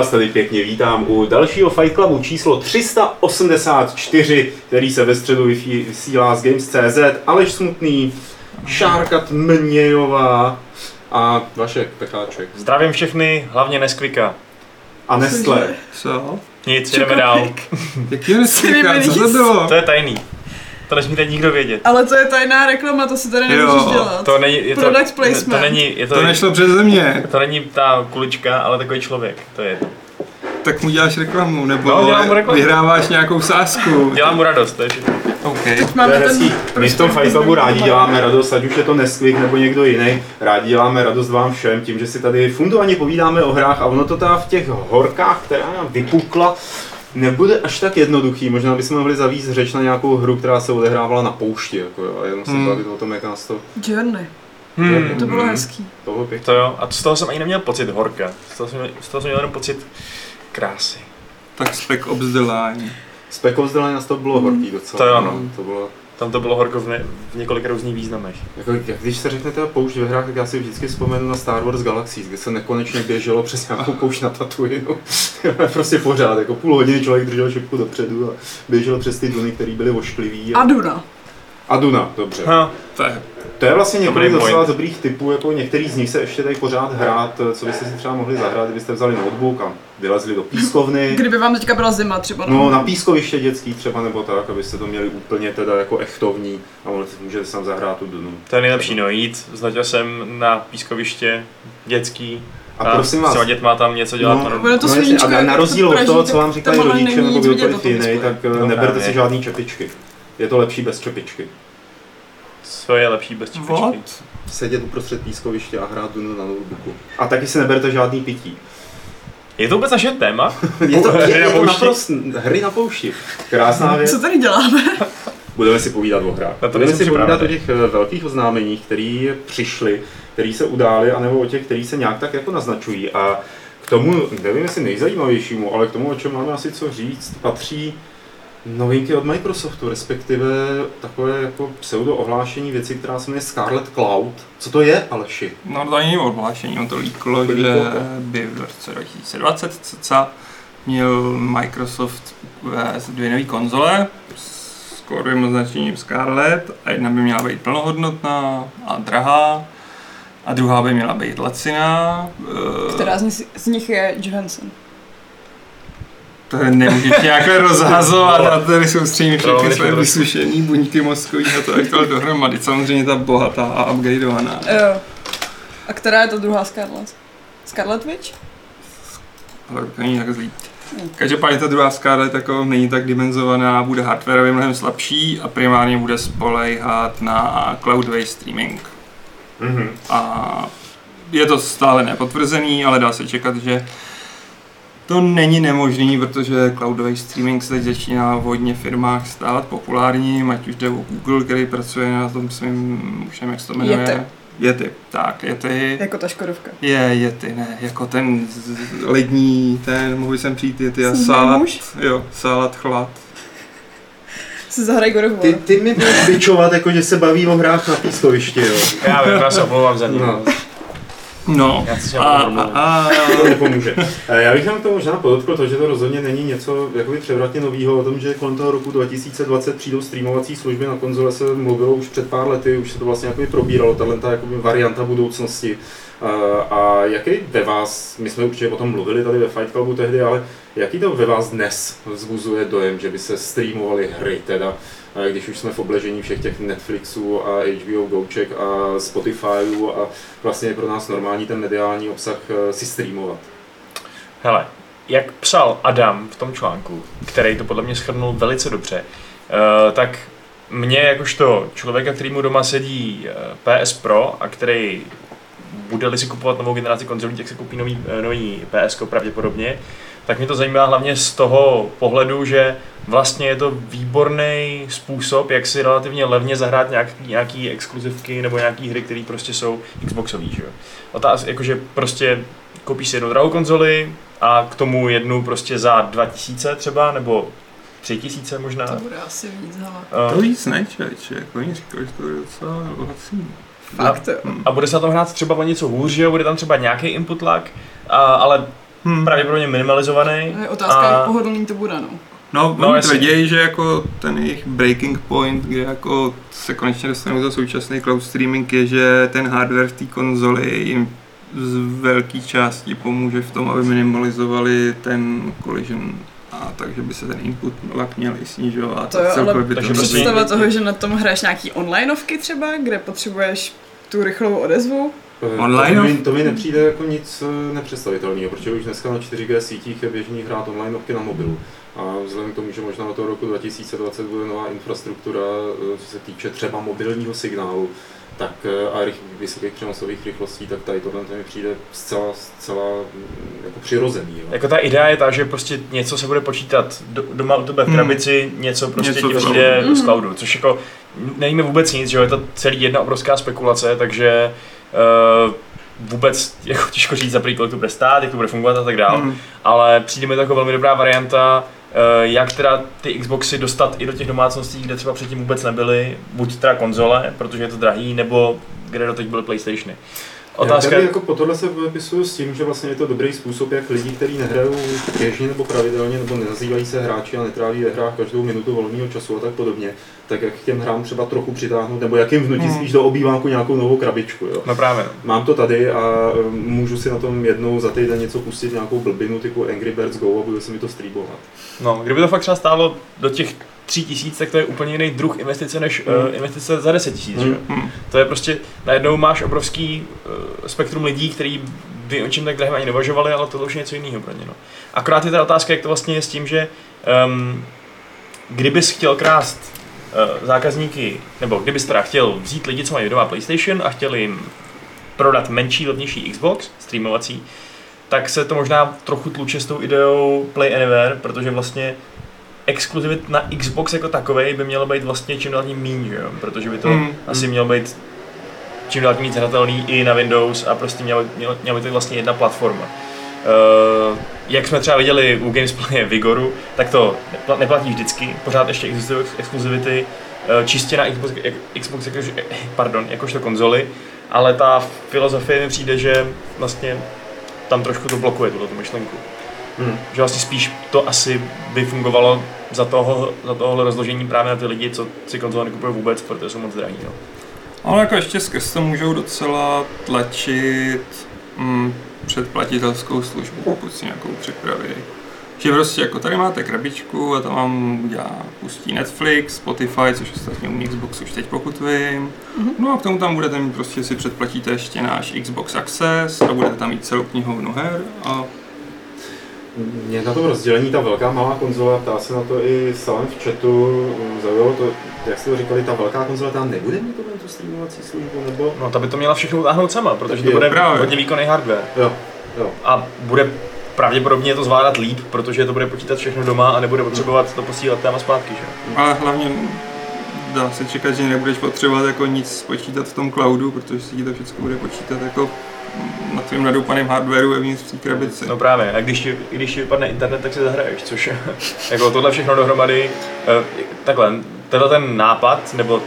Vás tady pěkně vítám u dalšího Fight Clubu číslo 384, který se ve středu vysílá z Games.cz. Aleš Smutný, Šárka Tmnějová a Vašek Pecháček. Zdravím všechny, hlavně Neskvika. A Nestle. Co? Nic, jdeme dál. Jaký nesmíká, co to bylo? To je tajný. To nesmíte nikdo vědět. Ale to je tajná reklama, to si tady nemůžeš Jo, dělat. To není, je to, Product placement. To není, je to, To nešlo přes mě. to není ta kulička, ale takový člověk. To je. Tak mu děláš reklamu, nebo No, dělám mu reklamu. vyhráváš nějakou sázku. Dělám mu radost, to je všechno. OK. To je Máme hezký. My v tom Fight Clubu rádi děláme radost, ať už je to Nesquik nebo někdo jiný. Rádi děláme radost vám všem tím, že si tady fundovaně povídáme o hrách a ono to teda v těch horkách, která nám vypukla, nebude až tak jednoduchý. Možná bychom mohli zavíst řeč na nějakou hru, která se odehrávala na poušti, jako jo, a jenom se Hmm. bavit o tom, jak nás to Journey. Hmm. To bylo Mhm. hezký. toho pěkně. To jo, a z toho jsem ani neměl pocit horka. Z toho jsem, z toho jsem měl jenom pocit krásy. Tak Spec Ops The Line. Spec Ops The Line nás to bylo horký docela. To jo, no. To bylo, Tam to bylo horko v, ne, v několika různých významech. jako, jak když se řekne teda poušť ve hrách, tak já si vždycky vzpomenu na Star Wars Galaxies, kde se nekonečně běželo přes nějakou poušť na Tatooinu. prostě pořád, jako půl hodiny člověk držel šipku dopředu a běžel přes ty duny, které byly ošklivý. A, A Duna. A Duna, dobře. Ha, To je To je vlastně několik Dobrý docela point. dobrých typů, jako některý z nich se ještě tady pořád hrát, co byste si třeba mohli zahrát, kdybyste vzali notebook a vylezli do pískovny. Kdyby vám teďka byla zima třeba. No, na pískoviště dětský třeba nebo tak, abyste to měli úplně teda jako echtovní a mohli- můžete si tam zahrát tu Dunu. to je nejlepší, no jít s Naťasem na pískoviště dětský. A prosím vás, těma dětma tam něco dělat. No, No, Bude to no a na, rozdíl od toho, co vám říkají rodiče nebo kdokoliv jiný, tak eh, No neberte si žádný čepičky. Je to lepší bez čepičky. Co je lepší bez čipičky? What? Sedět uprostřed pískoviště a hrát Dunu na notebooku. A taky si neberte žádný pití. Je to vůbec naše téma? Je to, Hry je, na je to naprosto hry na poušti. Krásná věc. Co tady děláme? Budeme si povídat o hrách. Budeme si povídat o těch eh, velkých oznámeních, které přišly, které se udály, anebo o těch, které se nějak tak jako naznačují. A k tomu, nevím jestli nejzajímavějšímu, ale k tomu, o čem máme asi co říct, patří novinky od Microsoftu, respektive takové jako pseudo ohlášení věci, která se jmenuje Scarlet Cloud. Co to je, Aleši? No to není odhlášení, on to líklo, To že by v roce 2020 cca měl Microsoft uvést dvě nové konzole s kódovým označením Scarlet a jedna by měla být plnohodnotná a drahá a druhá by měla být laciná. eh, Která z nich, z nich je Johansson. To nemůžeš nějak rozhazovat a tady soustředím To všechny své to- vysušený buňky mozkový na to, jak to dohromady. Samozřejmě ta bohatá a upgradeovaná. Jo. A která je ta druhá Scarlet? Scarlet Witch? Ale to není tak zlý. Každopádně ta druhá Scarlett jako není tak dimenzovaná, bude hardwareově mnohem slabší a primárně bude spolejhat na cloud-based streaming. Mhm. A je to stále nepotvrzený, ale dá se čekat, že to není nemožný, protože cloudový streaming se teď začíná v hodně firmách stávat populárním, ať už jde o Google, který pracuje na tom svým, už nevím, jak se to jmenuje. Yeti. Yeti, tak, Yeti. Jako ta Škodovka. Je, Yeti, ne, jako ten lední, ten, mohl jsem přijít Yeti a muž? jo, salát, chlad. Si zahraj God of War. Ty, ty mi budeš bičovat, jako že se baví o hrách na pískovišti, jo. Já vím, já se omlouvám za ní. No, No, Já si a, a, a, to nepomůže. Eh, Já bych jenom k tomu možná podotkl to, že to rozhodně není něco jakoby převratně nového o tom, že kolem toho roku 2020 přijdou streamovací služby na konzole se mluvilo už před pár lety, už se to vlastně jakoby probíralo, tahle ta jakoby varianta budoucnosti. A, a jaký ve vás, my jsme určitě o tom mluvili tady ve Fight Clubu tehdy, ale jaký to ve vás dnes vzbuzuje dojem, že by se streamovaly hry teda, eh, když už jsme v obležení všech těch Netflixů a HBO Goček a Spotifyů a vlastně je pro nás normální ten mediální obsah eh, si streamovat. Hele, jak psal Adam v tom článku, který to podle mě schrnul velice dobře, eh, tak mě jakožto člověka, který mu doma sedí eh, PS Pro a který bude-li si kupovat novou generaci konzolí, tak se koupí nový, nový PS pravděpodobně, tak mě to zajímá hlavně z toho pohledu, že vlastně je to výborný způsob, jak si relativně levně zahrát nějaký, nějaký exkluzivky nebo nějaký hry, které prostě jsou Xboxový, že jo. Otáz, jakože prostě koupíš si jednu drahou konzoli a k tomu jednu prostě za 2000 třeba, nebo 3000 možná. To bude asi víc, hele. Eh, to víc ne, člověče, jako oni říkali, že to je docela laciný. Fakt jo. a bude se na tom hrát třeba o něco hůř, že jo, bude tam třeba nějaký input lag, a, ale Hmm. pravděpodobně minimalizovaný. Je otázka, A- jak pohodlný to bude, no. No, No, jasně. tvrdí, že jako ten jejich breaking point, kde jako se konečně dostanou za současný cloud streaming, je, že ten hardware v té konzoli jim z velké části pomůže v tom, aby minimalizovali ten collision a takže by se ten input lag měl i snižovat. To jo, celkově ale by takže to prostě- Představa toho, že na tom hraješ nějaký onlineovky třeba, kde potřebuješ tu rychlou odezvu. Eh, Online? To mi, to mi nepřijde jako nic eh, nepředstavitelného, protože už dneska na 4G sítích je běžný hrát online na mobilu. A vzhledem k tomu, že možná do toho roku 2020 bude nová infrastruktura, eh, co se týče třeba mobilního signálu, tak a rych, vysokých přenosových rychlostí, tak tady tohle to mi přijde zcela, zcela mm, jako přirozený. Jo. Jako ta idea je ta, že prostě něco se bude počítat do, doma u tebe v Hmm. krabici, něco prostě Něco ti přijde cloudu. z cloudu, což jako nevíme vůbec nic, že jo, je to celý jedna obrovská spekulace, takže uh, vůbec jako těžko říct za prvý, kolik to bude stát, jak to bude fungovat a tak dále, Hmm. ale přijde mi to jako velmi dobrá varianta, eh, jak teda ty Xboxy dostat i do těch domácností, kde třeba předtím vůbec nebyly, buď teda konzole, protože je to drahý, nebo kde doteď byly PlayStationy. Otázka Já tady jako po tohle se vypisuju s tím, že vlastně je to dobrý způsob, jak lidi, kteří nehrajou běžně nebo pravidelně, nebo nenazývají se hráči a netráví ve hrách každou minutu volného času a tak podobně, tak jak těm hrám třeba trochu přitáhnout, nebo jak jim vnutit Hmm. spíš do obýváku nějakou novou krabičku. Jo. no právě, no. Mám to tady a eh, můžu si na tom jednou za týden něco pustit, nějakou blbinu typu Angry Birds Go a bude se mi to streamovat. No, kdyby to fakt třeba stálo do těch tři tisíc, tak to je úplně jiný druh investice než Hmm. uh, investice za 10 tisíc. Že jo? To je prostě, najednou máš obrovský uh, spektrum lidí, který by o čem tak drahém ani neuvažovali, ale to už je něco jiného pro ně. No. Akorát je ta otázka, jak to vlastně je s tím, že um, kdybys chtěl krást uh, zákazníky, nebo kdybys teda chtěl vzít lidi, co mají doma PlayStation a chtěl jim prodat menší, levnější Xbox, streamovací, tak se to možná trochu tluče s tou ideou Play Anywhere, protože vlastně exkluzivit na Xbox jako takovej by mělo být vlastně čím dál tím míň, jo? protože by to Hmm. asi mělo být čím dál tím víc hratelný i na Windows a prostě měla, měla, měla by to být vlastně jedna platforma. Uh, jak jsme třeba viděli u Gamesplaye Vigoru, tak to nepla- neplatí vždycky, pořád ještě existují ex- exkluzivity uh, čistě na Xbox, Xbox jakož, eh, pardon, jakožto konzoli, ale ta filozofie mi přijde, že vlastně tam trošku to blokuje tuto myšlenku. Hmm. Že vlastně spíš to asi by fungovalo za, toho, za tohohle rozložení právě na ty lidi, co si konzole nekupují vůbec, protože jsou moc drahý. No. Ale jako ještě skrz to můžou docela tlačit mm, předplatitelskou službu, pokud si nějakou připraví. Že prostě jako tady máte krabičku a tam vám udělá, pustí Netflix, Spotify, což ostatně u Xbox už teď pokud vím. No a k tomu tam budete mít prostě si předplatíte ještě náš Xbox Access a budete tam mít celou knihovnu her a Mě na tom rozdělení ta velká malá konzole, ptá se na to i Salem v chatu, zaujalo to, jak jste to říkali, ta velká konzole tam nebude mít tohle tu streamovací službu, nebo? no ta by to měla všechno utáhnout sama, protože to bude právě. hodně výkonný hardware. Jo, jo. A bude pravděpodobně to zvládat líp, protože to bude počítat všechno doma a nebude potřebovat to posílat tam a zpátky. Že? Ale hlavně dá se čekat, že nebudeš potřebovat jako nic spočítat v tom cloudu, protože si ti to všechno bude počítat jako na tvým nadoupaném hardwareu vevnitř v té krabici. No právě, a když když ti vypadne internet, tak si zahraješ, což jako tohle všechno dohromady, eh, takhle, tenhle ten nápad, nebo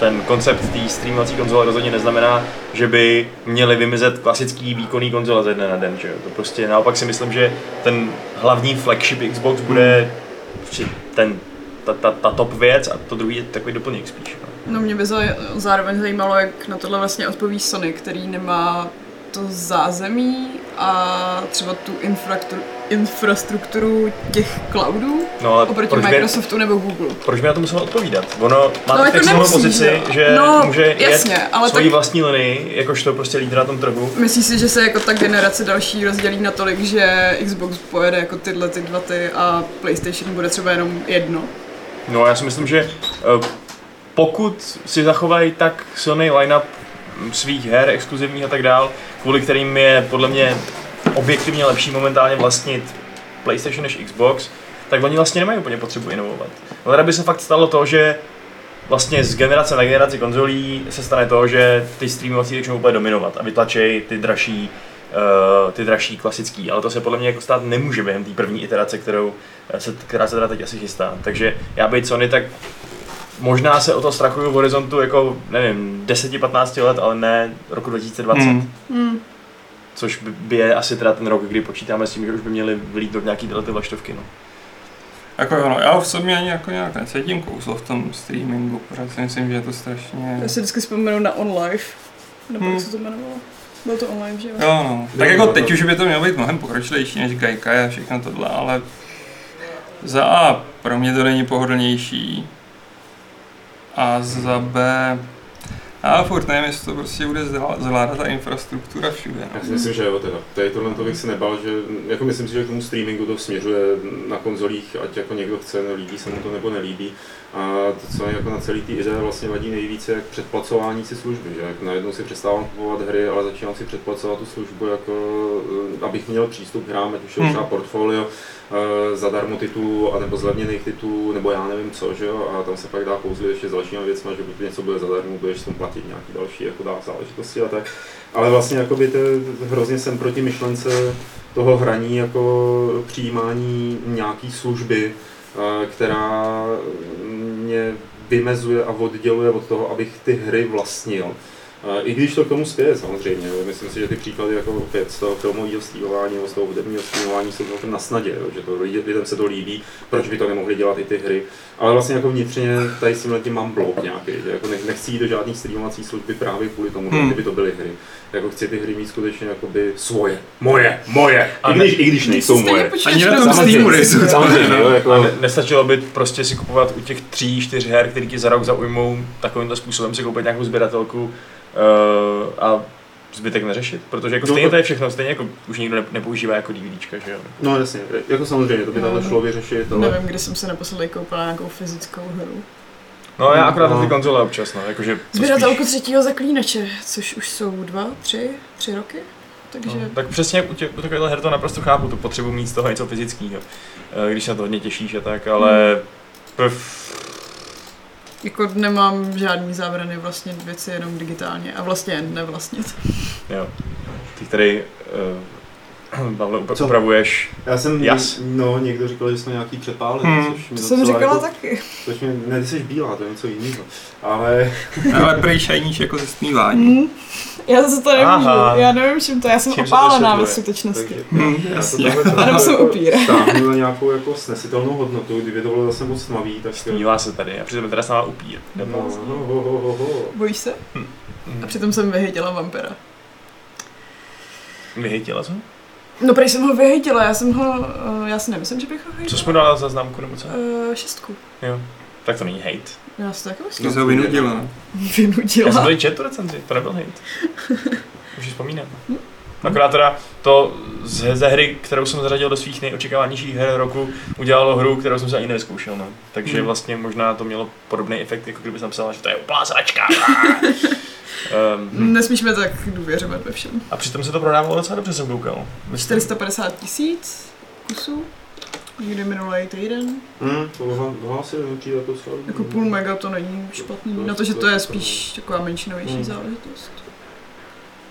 ten koncept té streamovací konzole rozhodně neznamená, že by měly vymizet klasický výkonný konzole ze dne na den, že jo? To prostě naopak si myslím, že ten hlavní flagship Xbox bude prostě ten, ta, ta, ta top věc a to druhý je takový doplněk spíš. No. No mě by zároveň zajímalo, jak na tohle vlastně odpoví Sony, který nemá to zázemí a třeba tu infraktru- infrastrukturu těch cloudů No, ale oproti proč by, Microsoftu nebo Google. proč by na to musel odpovídat? Ono má No, jako tak nemusí, pozici, že že No, může jasně, jet ale svoji tak- vlastní linii, jakožto prostě lídr na tom trhu. Myslíš si, že se jako ta generace další rozdělí natolik, že Xbox pojede jako tyhle ty dva ty a PlayStation bude třeba jenom jedno? No já si myslím, že eh, pokud si zachovají tak silný line-up svých her, exkluzivních a tak dál, kvůli kterým je podle mě objektivně lepší momentálně vlastnit PlayStation než Xbox, tak oni vlastně nemají úplně potřebu inovovat. Ale by se fakt stalo to, že vlastně z generace na generaci konzolí se stane to, že ty streamovací začnou úplně dominovat a vytlačejí ty dražší, uh, ty dražší klasický, ale to se podle mě jako stát nemůže během té první iterace, kterou eh, se, která se teda teď asi chystá. Takže já být Sony, tak možná se o to strachuju v horizontu jako, nevím, 10-15 let, ale ne roku 2020. Hmm. Hmm. Což by, by je asi teda ten rok, kdy počítáme s tím, že už by měli vylít do nějaký tyhle ty vlaštovky. No. Jako jo, no, já v sobě ani jako nějak necítím kouzlo v tom streamingu, protože si myslím, že je to strašně... Já si vždycky vzpomenu na On Live. Nebo Hmm. jak se to jmenovalo? Bylo to online, že jo? Jo, no. Tak jako teď už by to mělo být mnohem pokročilejší než Gaikai a všechno tohle, ale za A pro mě to není pohodlnější a za B a furt nevím, jestli to prostě bude zvlá- zvládat ta infrastruktura všude. Já No. si myslím, že jo, teda. Tady tohle to bych se nebal, že jako myslím si, že k tomu streamingu to směřuje na konzolích, ať jako někdo chce, nelíbí se mu to nebo nelíbí. A to, co je jako na celý té ideě vlastně vadí nejvíce, jak předplacování si služby, že jak najednou si přestávám kupovat hry, ale začínám si předplacovat tu službu, jako, eh, abych měl přístup k hrám, ať už je Hmm. třeba portfolio, eh, zadarmo titulů, anebo zlevněných titulů, nebo já nevím co, že jo, a tam se pak dá kouzlit ještě s dalšíma věcma, že pokud něco bude zadarmo, budeš s tom platit nějaký další jako dá záležitosti a tak. Ale vlastně jakoby to, hrozně jsem proti myšlence toho hraní jako přijímání nějaký služby, která mě vymezuje a odděluje od toho, abych ty hry vlastnil. I když to k tomu spěje samozřejmě, myslím si, že ty příklady jako opět z toho filmového streamování nebo z toho hudebního streamování jsou celkem na snadě, jo. že to lidem se to líbí, proč by to nemohli dělat i ty hry. Ale vlastně jako vnitřně tady s tím mám blok nějaký, že jako nech- nechci jít do žádných streamovací služby právě kvůli tomu, hmm. kdyby to byly hry. Jako chci ty hry mít skutečně jakoby svoje, moje, moje, A i ne- když, i když nejsou moje. Ani na tom. Steamu nejsou. Samozřejmě, jo, jako, ne, nestačilo by prostě si kupovat u těch tří, čtyř her, které ti za rok zaujmou, takovýmhle způsobem si koupit nějakou sběratelku uh, a zbytek neřešit, protože jako No stejně to- to je všechno, stejně jako už nikdo ne- nepoužívá jako DVDčka, že jo. no jasně, jako samozřejmě, to by tam No. šlo vyřešit, ale... Nevím, kdy jsem se naposledy koupila nějakou fyzickou hru. No já akorát na ty No. konzole občas, no, jakože Sběratelku spíš- třetího zaklínače, což už jsou dva, tři, tři roky. Takže No, tak přesně u, těch, u takovýchhle her to naprosto chápu, tu potřebu mít z toho něco fyzického, eh, když se na to hodně těšíš a tak, ale pf, jako nemám žádný zábrany vlastně věci jenom digitálně a vlastně nevlastnit. jo. Ty tady uh, Pavle, upra- Co? upravuješ Já jsem, Jas. no, někdo říkal, že jsme nějaký přepáli, Hmm. což mi To jsem docela říkala jako, taky. Což mi, ne, ty jsi bílá, to je něco jiného. Ale Ale prej šajníš jako ze stmívání. Mm. Já zase to nemůžu, Aha. já nevím čím to, já jsem Čím se to opálená ve skutečnosti. takže Hmm, já to takhle jsem upír. stáhnu na nějakou jako snesitelnou hodnotu, kdyby to bylo zase moc tmavý, tak... Smívá se tady a přitom je teda sama upír. No, ho, ho, ho, ho, ho. Bojíš se? Mm. A přitom jsem vyhejtila vampira. Vyhejtila co? No prej jsem ho vyhejtila, já jsem ho, eh, já si nemyslím, že bych ho Co hejtila. jsi mu dala za známku nebo co? Uh, šestku. Jo. Tak to není hate. Já si to taky Ty myslím. se ho vynudila. no. Já jsem Vynudila. tady četl tu recenzi, to nebyl hate. Už si vzpomínám. Akorát teda to ze, ze hry, kterou jsem zařadil do svých nejočekávanějších her roku, udělalo hru, kterou jsem se ani nevyzkoušel. No. Takže Hmm. vlastně možná to mělo podobný efekt, jako kdyby jsem psal, že to je úplná sračka. um, Nesmíš mi tak důvěřovat ve všem. a přitom se to prodávalo docela dobře, jsem koukal. Myslím- 450 tisíc kusů. Někdy minulý týden. Hm, tohle, tohle asi nepřijde jako co. Jako půl mega to není špatný. Na to, že to je spíš taková menšinovější Hmm. záležitost.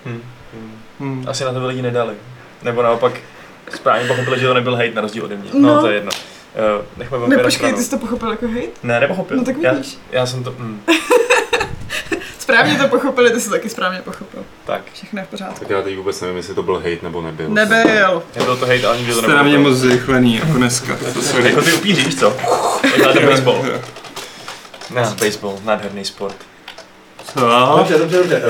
Hm. Hm. Hmm. Asi na to lidi nedali. Nebo naopak správně pochopili, že to nebyl hate na rozdíl ode mě. No, No. to je jedno. Uh, nechme Ne, počkej, ty jsi to pochopil jako hate? Ne, nepochopil. No tak já, vidíš. já jsem to... Mm, Správně to pochopili, ty jsi taky správně pochopil. tak. Všechno je v pořádku. Tak já teď vůbec nevím, jestli to byl hate nebo nebyl. Nebyl. Nebyl to hate, ale nikdo to mě nepochopil. moc zrychlený, jako dneska. Jako ty upíří, víš co? Jak to baseball. Ne, baseball, nádherný sport. Co? Dobře, dobře, dobře.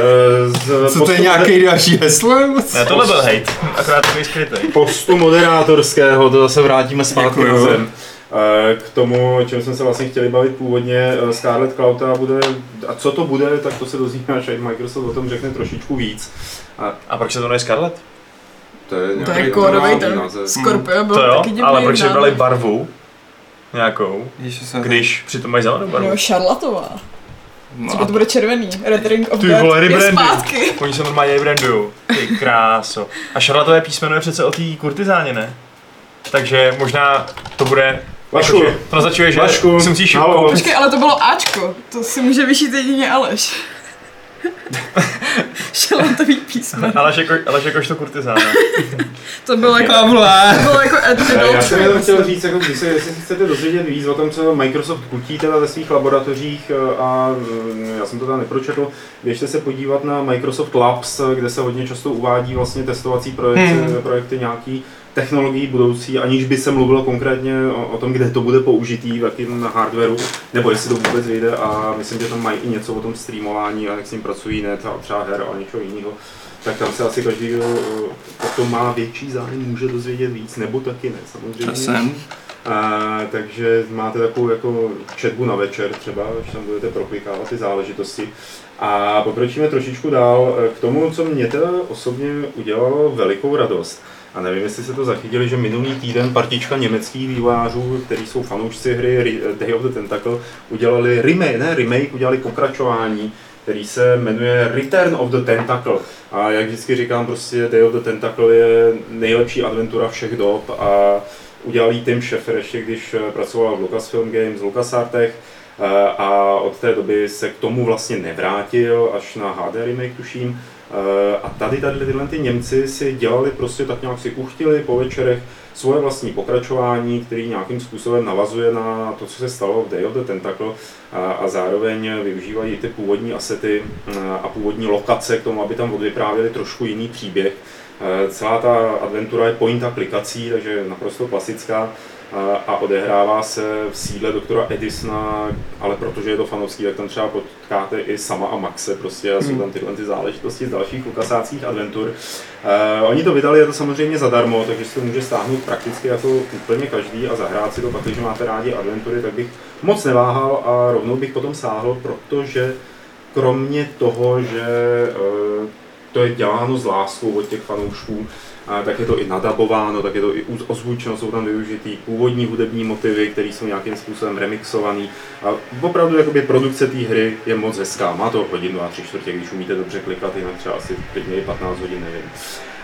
Uh, z Co to je nějaký další heslo? Ne, tohle byl hate, akorát takový skrytý. postu moderátorského, to zase vrátíme zpátky na zem. Eh, K tomu, o čem jsme se vlastně chtěli bavit původně, eh, Scarlett Clouda bude, a co to bude, tak to se dozvíme, až Microsoft o tom řekne trošičku víc. A A proč se to jmenuje Scarlet? to je To nějaký je kódový normální ten název. Scorpio byl To jo, taky divný ale proč si název. brali barvu nějakou, Ježiš, když přitom mají zelenou barvu? Jo, šarlatová. No, Třeba to bude červený. Red Ring of Ty Death vole, je rebranding. zpátky. Oni se normálně brandujou. Ty kráso. A Charlotové písmeno je přece o té kurtizáně, ne? Takže možná to bude... Vašku, jakože To naznačuje, že Vašku, si musíš. Počkej, ale to bylo Ačko. To si může vyšít jedině Aleš. Kvantový písmen. Aleš jako, Aleš jakožto kurtizána. To bylo jako, Pavle! to bylo jako ad- Já adult jsem jenom chtěl říct, jako, když se, jestli se chcete dozvědět víc o tom, co Microsoft kutí teda ve svých laboratořích eh, a mm, já jsem to tam nepročetl, běžte se podívat na Microsoft Labs, eh, kde se hodně často uvádí vlastně testovací projekty, Hmm. projekty nějaký technologií budoucí, aniž by se mluvilo konkrétně o, o tom, kde to bude použitý, v jakém hardwareu, nebo jestli to vůbec vyjde a myslím, že tam mají i něco o tom streamování a jak s ním pracují, ne třeba, třeba her a něčeho jiného. Tak tam se asi každý, kdo eh, o tom má větší zájem, může dozvědět víc, nebo taky ne, samozřejmě. Časem. A, takže máte takovou jako četbu na večer třeba, když tam budete proklikávat ty záležitosti. A pokročíme trošičku dál eh, k tomu, co mě teda osobně udělalo velikou radost. A nevím, jestli se to zachytili, že minulý týden partička německých vývojářů, kteří jsou fanoušci hry Day of the Tentacle, udělali remake, ne remake, udělali pokračování, který se jmenuje Return of the Tentacle. A jak vždycky říkám, prostě Day of the Tentacle je nejlepší adventura všech dob a udělal ji Tim ještě, když eh, pracoval v Lucasfilm Games, v LucasArtech eh, a od té doby se k tomu vlastně nevrátil, až na HD remake tuším. Eh, A tady, tady tyhle ty Němci si dělali prostě tak nějak si kuchtili po večerech svoje vlastní pokračování, který nějakým způsobem navazuje na to, co se stalo v Day of the Tentacle a, a zároveň využívají ty původní asety eh, a původní lokace k tomu, aby tam odvyprávěli trošku jiný příběh. Eh, Celá ta adventura je point a klikací, takže naprosto klasická a- odehrává se v sídle doktora Edisona, ale protože je to fanovský, tak tam třeba potkáte i sama a Maxe prostě a jsou tam tyhle ty záležitosti z dalších lukasáckých adventur. Uh, oni to vydali, je to samozřejmě zadarmo, takže si to může stáhnout prakticky jako úplně každý a zahrát si to, pak když máte rádi adventury, tak bych moc neváhal a rovnou bych potom sáhl, protože kromě toho, že eh, to je děláno s láskou od těch fanoušků, tak je to i nadabováno, tak je to i ozvučeno, jsou tam využitý původní hudební motivy, které jsou nějakým způsobem remixované. A opravdu jakoby produkce té hry je moc hezká. Má to hodinu a tři čtvrtě, když umíte dobře klikat, jinak třeba asi klidně i 15 hodin, nevím.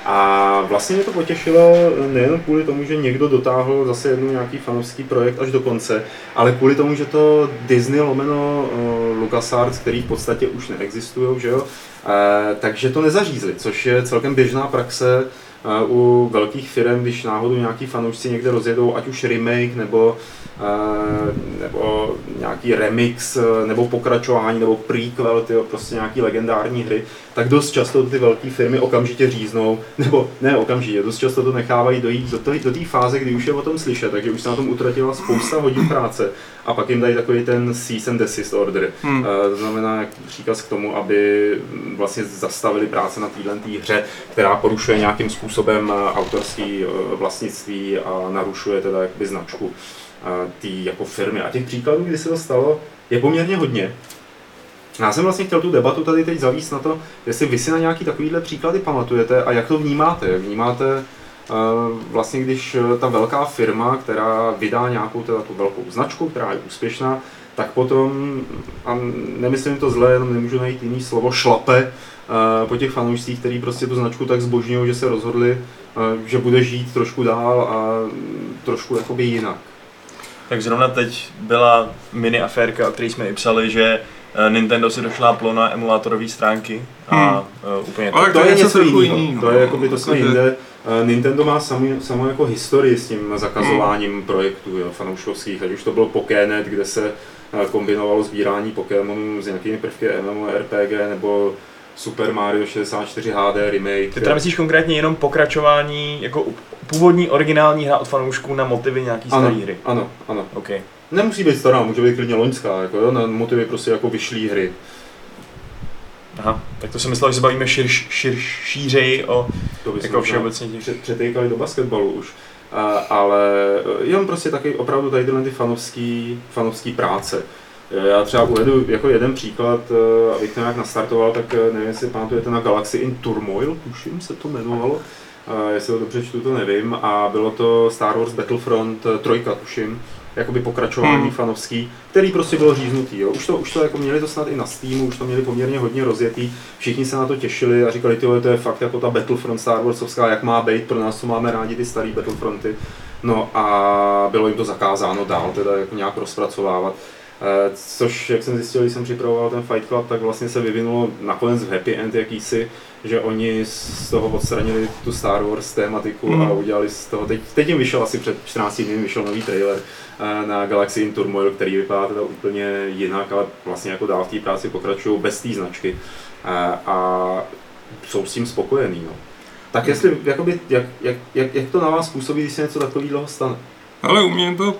A vlastně mě to potěšilo nejen kvůli tomu, že někdo dotáhl zase jednou nějaký fanovský projekt až do konce, ale kvůli tomu, že to Disney lomeno uh, LucasArts, který v podstatě už neexistují, že jo, uh, takže to nezařízli, což je celkem běžná praxe u velkých firm, když náhodou nějaký fanoušci někde rozjedou, ať už remake nebo uh, nebo nějaký remix, eh, nebo pokračování, nebo prequel, tyjo, prostě nějaký legendární hry, tak dost často ty velké firmy okamžitě říznou, nebo ne okamžitě, dost často to nechávají dojít do té do fáze, kdy už je o tom slyšet, takže už se na tom utratila spousta hodin práce a pak jim dají takový ten cease and desist order. Hmm. Eh, To znamená jak příkaz k tomu, aby mm, vlastně zastavili práce na téhle hře, která porušuje nějakým způsobem eh, autorský eh, vlastnictví a narušuje teda jakoby značku eh, té jako firmy. A těch příkladů, kdy se to stalo, je poměrně hodně. Já jsem vlastně chtěl tu debatu tady teď zavíst na to, jestli vy si na nějaký takovýhle příklady pamatujete a jak to vnímáte. Jak vnímáte vlastně, když ta velká firma, která vydá nějakou teda tu velkou značku, která je úspěšná, tak potom, a nemyslím to zle, jenom nemůžu najít jiný slovo, šlape po těch fanoušcích, který prostě tu značku tak zbožňují, že se rozhodli, eh, že bude žít trošku dál a mm, trošku jakoby jinak. Tak zrovna teď byla mini aférka, o které jsme i psali, že eh, Nintendo si došláplo na emulátorové stránky a Hmm. eh, úplně Ale to, je něco jiného. jiný, no. To je jako by to jsme jinde. Eh, Nintendo má samou, samou jako historii s tím zakazováním projektů jo, fanouškovských, ať už to bylo Pokénet, kde se eh, kombinovalo sbírání Pokémonů s nějakými prvky MMORPG, nebo Super Mario 64 HD remake. Ty teda myslíš konkrétně jenom pokračování, jako původní originální hra od fanoušků na motivy nějaký ano, staré hry? ano, ano. OK. Nemusí být stará, může být klidně loňská, jako, jo, na motivy prostě jako vyšlý hry. Aha, tak to jsem myslel, že se bavíme širš, širš, šířeji o To by jako všeobecně těch. před- přetejkali do basketbalu už. A, ale eh, jenom prostě taky opravdu tady tyhle ty fanovský, fanovský práce. Eh, Já třeba uvedu jako jeden příklad, eh, abych to nějak nastartoval, tak eh, nevím, jestli pamatujete na Galaxy in Turmoil, tuším se to jmenovalo. Jestli to dobře čtu, to nevím. A bylo to Star Wars Battlefront 3, tuším, jakoby pokračování Hmm. fanovský, který prostě bylo říznutý. Jo. Už to, už to jako měli to snad i na Steamu, už to měli poměrně hodně rozjetý, všichni se na to těšili a říkali, tyhle, to je fakt jako ta Battlefront Star Warsovská, jak má být pro nás, co máme rádi ty staré Battlefronty. No a bylo jim to zakázáno dál teda jako nějak rozpracovávat. Což, jak jsem zjistil, když jsem připravoval ten Fight Club, tak vlastně se vyvinulo nakonec v happy end jakýsi, že oni z toho odstranili tu Star Wars tématiku Mhm. a udělali z toho, teď, teď jim vyšel asi před 14 dny, vyšel nový trailer eh, na Galaxy in Turmoil, který vypadá teda úplně jinak, ale vlastně jako dál v té práci pokračují bez té značky a, a jsou s tím spokojený. No. Tak jestli, jakoby, jak, jak, jak, jak to na vás působí, když se něco takového stane? Ale u mě to,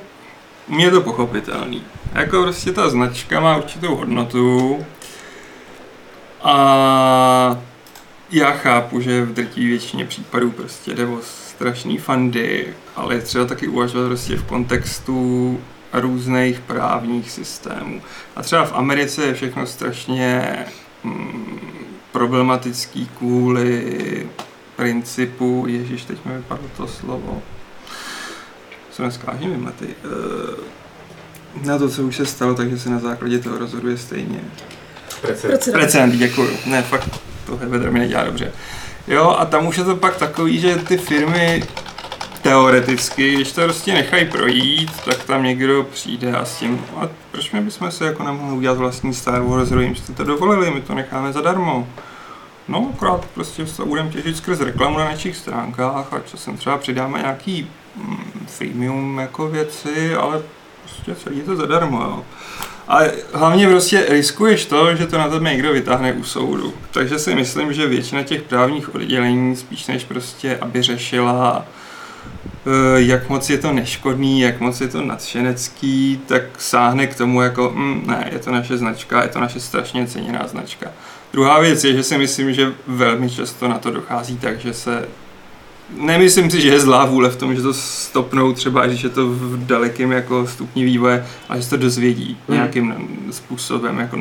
mě je to pochopitelný. Jako prostě ta značka má určitou hodnotu a já chápu, že v drtí většině případů prostě jde o strašný fandy, ale je třeba taky uvažovat prostě v kontextu různých právních systémů. A třeba v Americe je všechno strašně mm, problematický kvůli principu, ježíš, teď mi vypadlo to slovo, co dneska vážně vymlety, uh, na to, co už se stalo, takže se na základě toho rozhoduje stejně. Precedent. Precedent. Děkuju. Ne, fakt to Hebedr mi nedělá dobře. Jo, a tam už je to pak takový, že ty firmy teoreticky, když to prostě nechají projít, tak tam někdo přijde a s tím, a proč my bychom si jako nemohli udělat vlastní Star Wars, jim jste to dovolili, my to necháme zadarmo. No, akorát prostě to budeme těžit skrz reklamu na našich stránkách a časem třeba přidáme nějaký freemium jako věci, ale prostě celý je to zadarmo, jo. A hlavně prostě riskuješ to, že to na tebe někdo vytáhne u soudu. Takže si myslím, že většina těch právních oddělení, spíš než prostě, aby řešila, eh, jak moc je to neškodný, jak moc je to nadšenecký, tak sáhne k tomu jako, mm, ne, je to naše značka, je to naše strašně ceněná značka. Druhá věc je, že si myslím, že velmi často na to dochází tak, že se Nemyslím si, že je zlá vůle v tom, že to stopnou třeba, že je to v dalekém jako stupni vývoje, ale že se to dozvědí Hmm. nějakým způsobem. Jako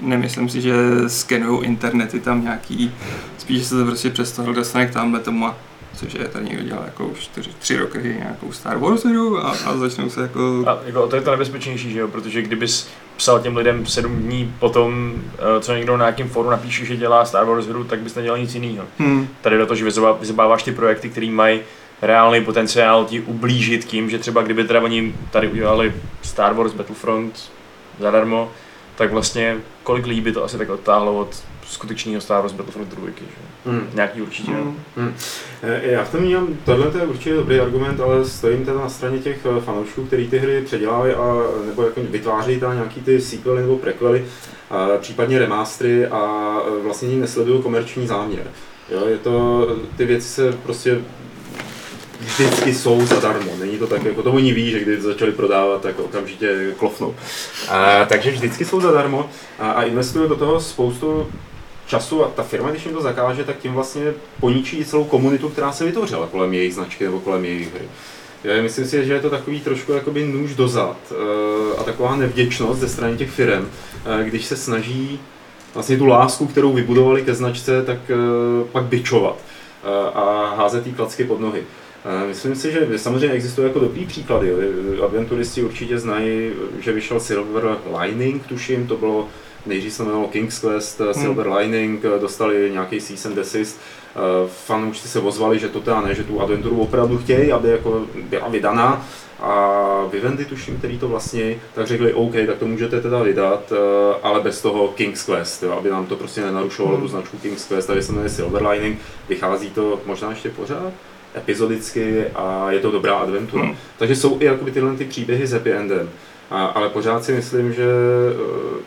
nemyslím si, že skenují internety tam nějaký, spíš se to prostě přes tohle dostane k tamhle tomu a což je tady někdo dělal jako už tři roky nějakou Star Wars hru a, a začnou se jako... A jako, to je to nebezpečnější, že jo? Protože kdybys psal těm lidem sedm dní potom, eh, co někdo na nějakém fóru napíše, že dělá Star Wars hru, tak bys nedělal nic jiného. Hmm. Tady do toho, že vyzobá- vyzobáváš ty projekty, které mají reálný potenciál ti ublížit tím, že třeba kdyby teda oni tady udělali Star Wars Battlefront zadarmo, tak vlastně kolik lidí by to asi tak odtáhlo od skutečného Star Wars Battlefront 2, že? Hmm. Nějaký určitě. Hmm. Eh, Já v tom vnímám, tohle to je určitě dobrý argument, ale stojím teda na straně těch eh, fanoušků, který ty hry předělávají a nebo jako vytvářejí tam nějaký ty sequely nebo prequely, a případně remastery a eh, vlastně ní nesledují komerční záměr. Jo, je to, ty věci se prostě vždycky jsou zadarmo. Není to tak, jako to oni ví, že když začali prodávat, tak okamžitě klofnou. A, takže vždycky jsou zadarmo a, a investují do toho spoustu času a ta firma, když jim to zakáže, tak tím vlastně poničí celou komunitu, která se vytvořila kolem jejich značky nebo kolem jejich hry. Já myslím si, že je to takový trošku jakoby nůž dozad eh, a taková nevděčnost ze strany těch firm, eh, když se snaží vlastně tu lásku, kterou vybudovali ke značce, tak eh, pak bičovat a házet jí klacky pod nohy. Myslím si, že samozřejmě existují jako dobrý příklady. jo. Aventuristi určitě znají, že vyšel Silver Lining, tuším, to bylo nejdřív se jmenovalo King's Quest, hmm. Silver Lining, eh, dostali nějaký cease and desist. Eh, Fanoušci se ozvali, že to teda ne, že tu adventuru opravdu chtějí, aby jako byla vydaná. A Vivendi, tuším, který to vlastně, tak řekli, OK, tak to můžete teda vydat, eh, ale bez toho King's Quest, jo, aby nám to prostě nenarušovalo Hmm. tu značku King's Quest, tady se jmenuje Silver Lining, vychází to možná ještě pořád, epizodicky a je to dobrá adventura. Hmm. Takže jsou i jakoby tyhle ty příběhy s happy endem. A, ale pořád si myslím, že eh,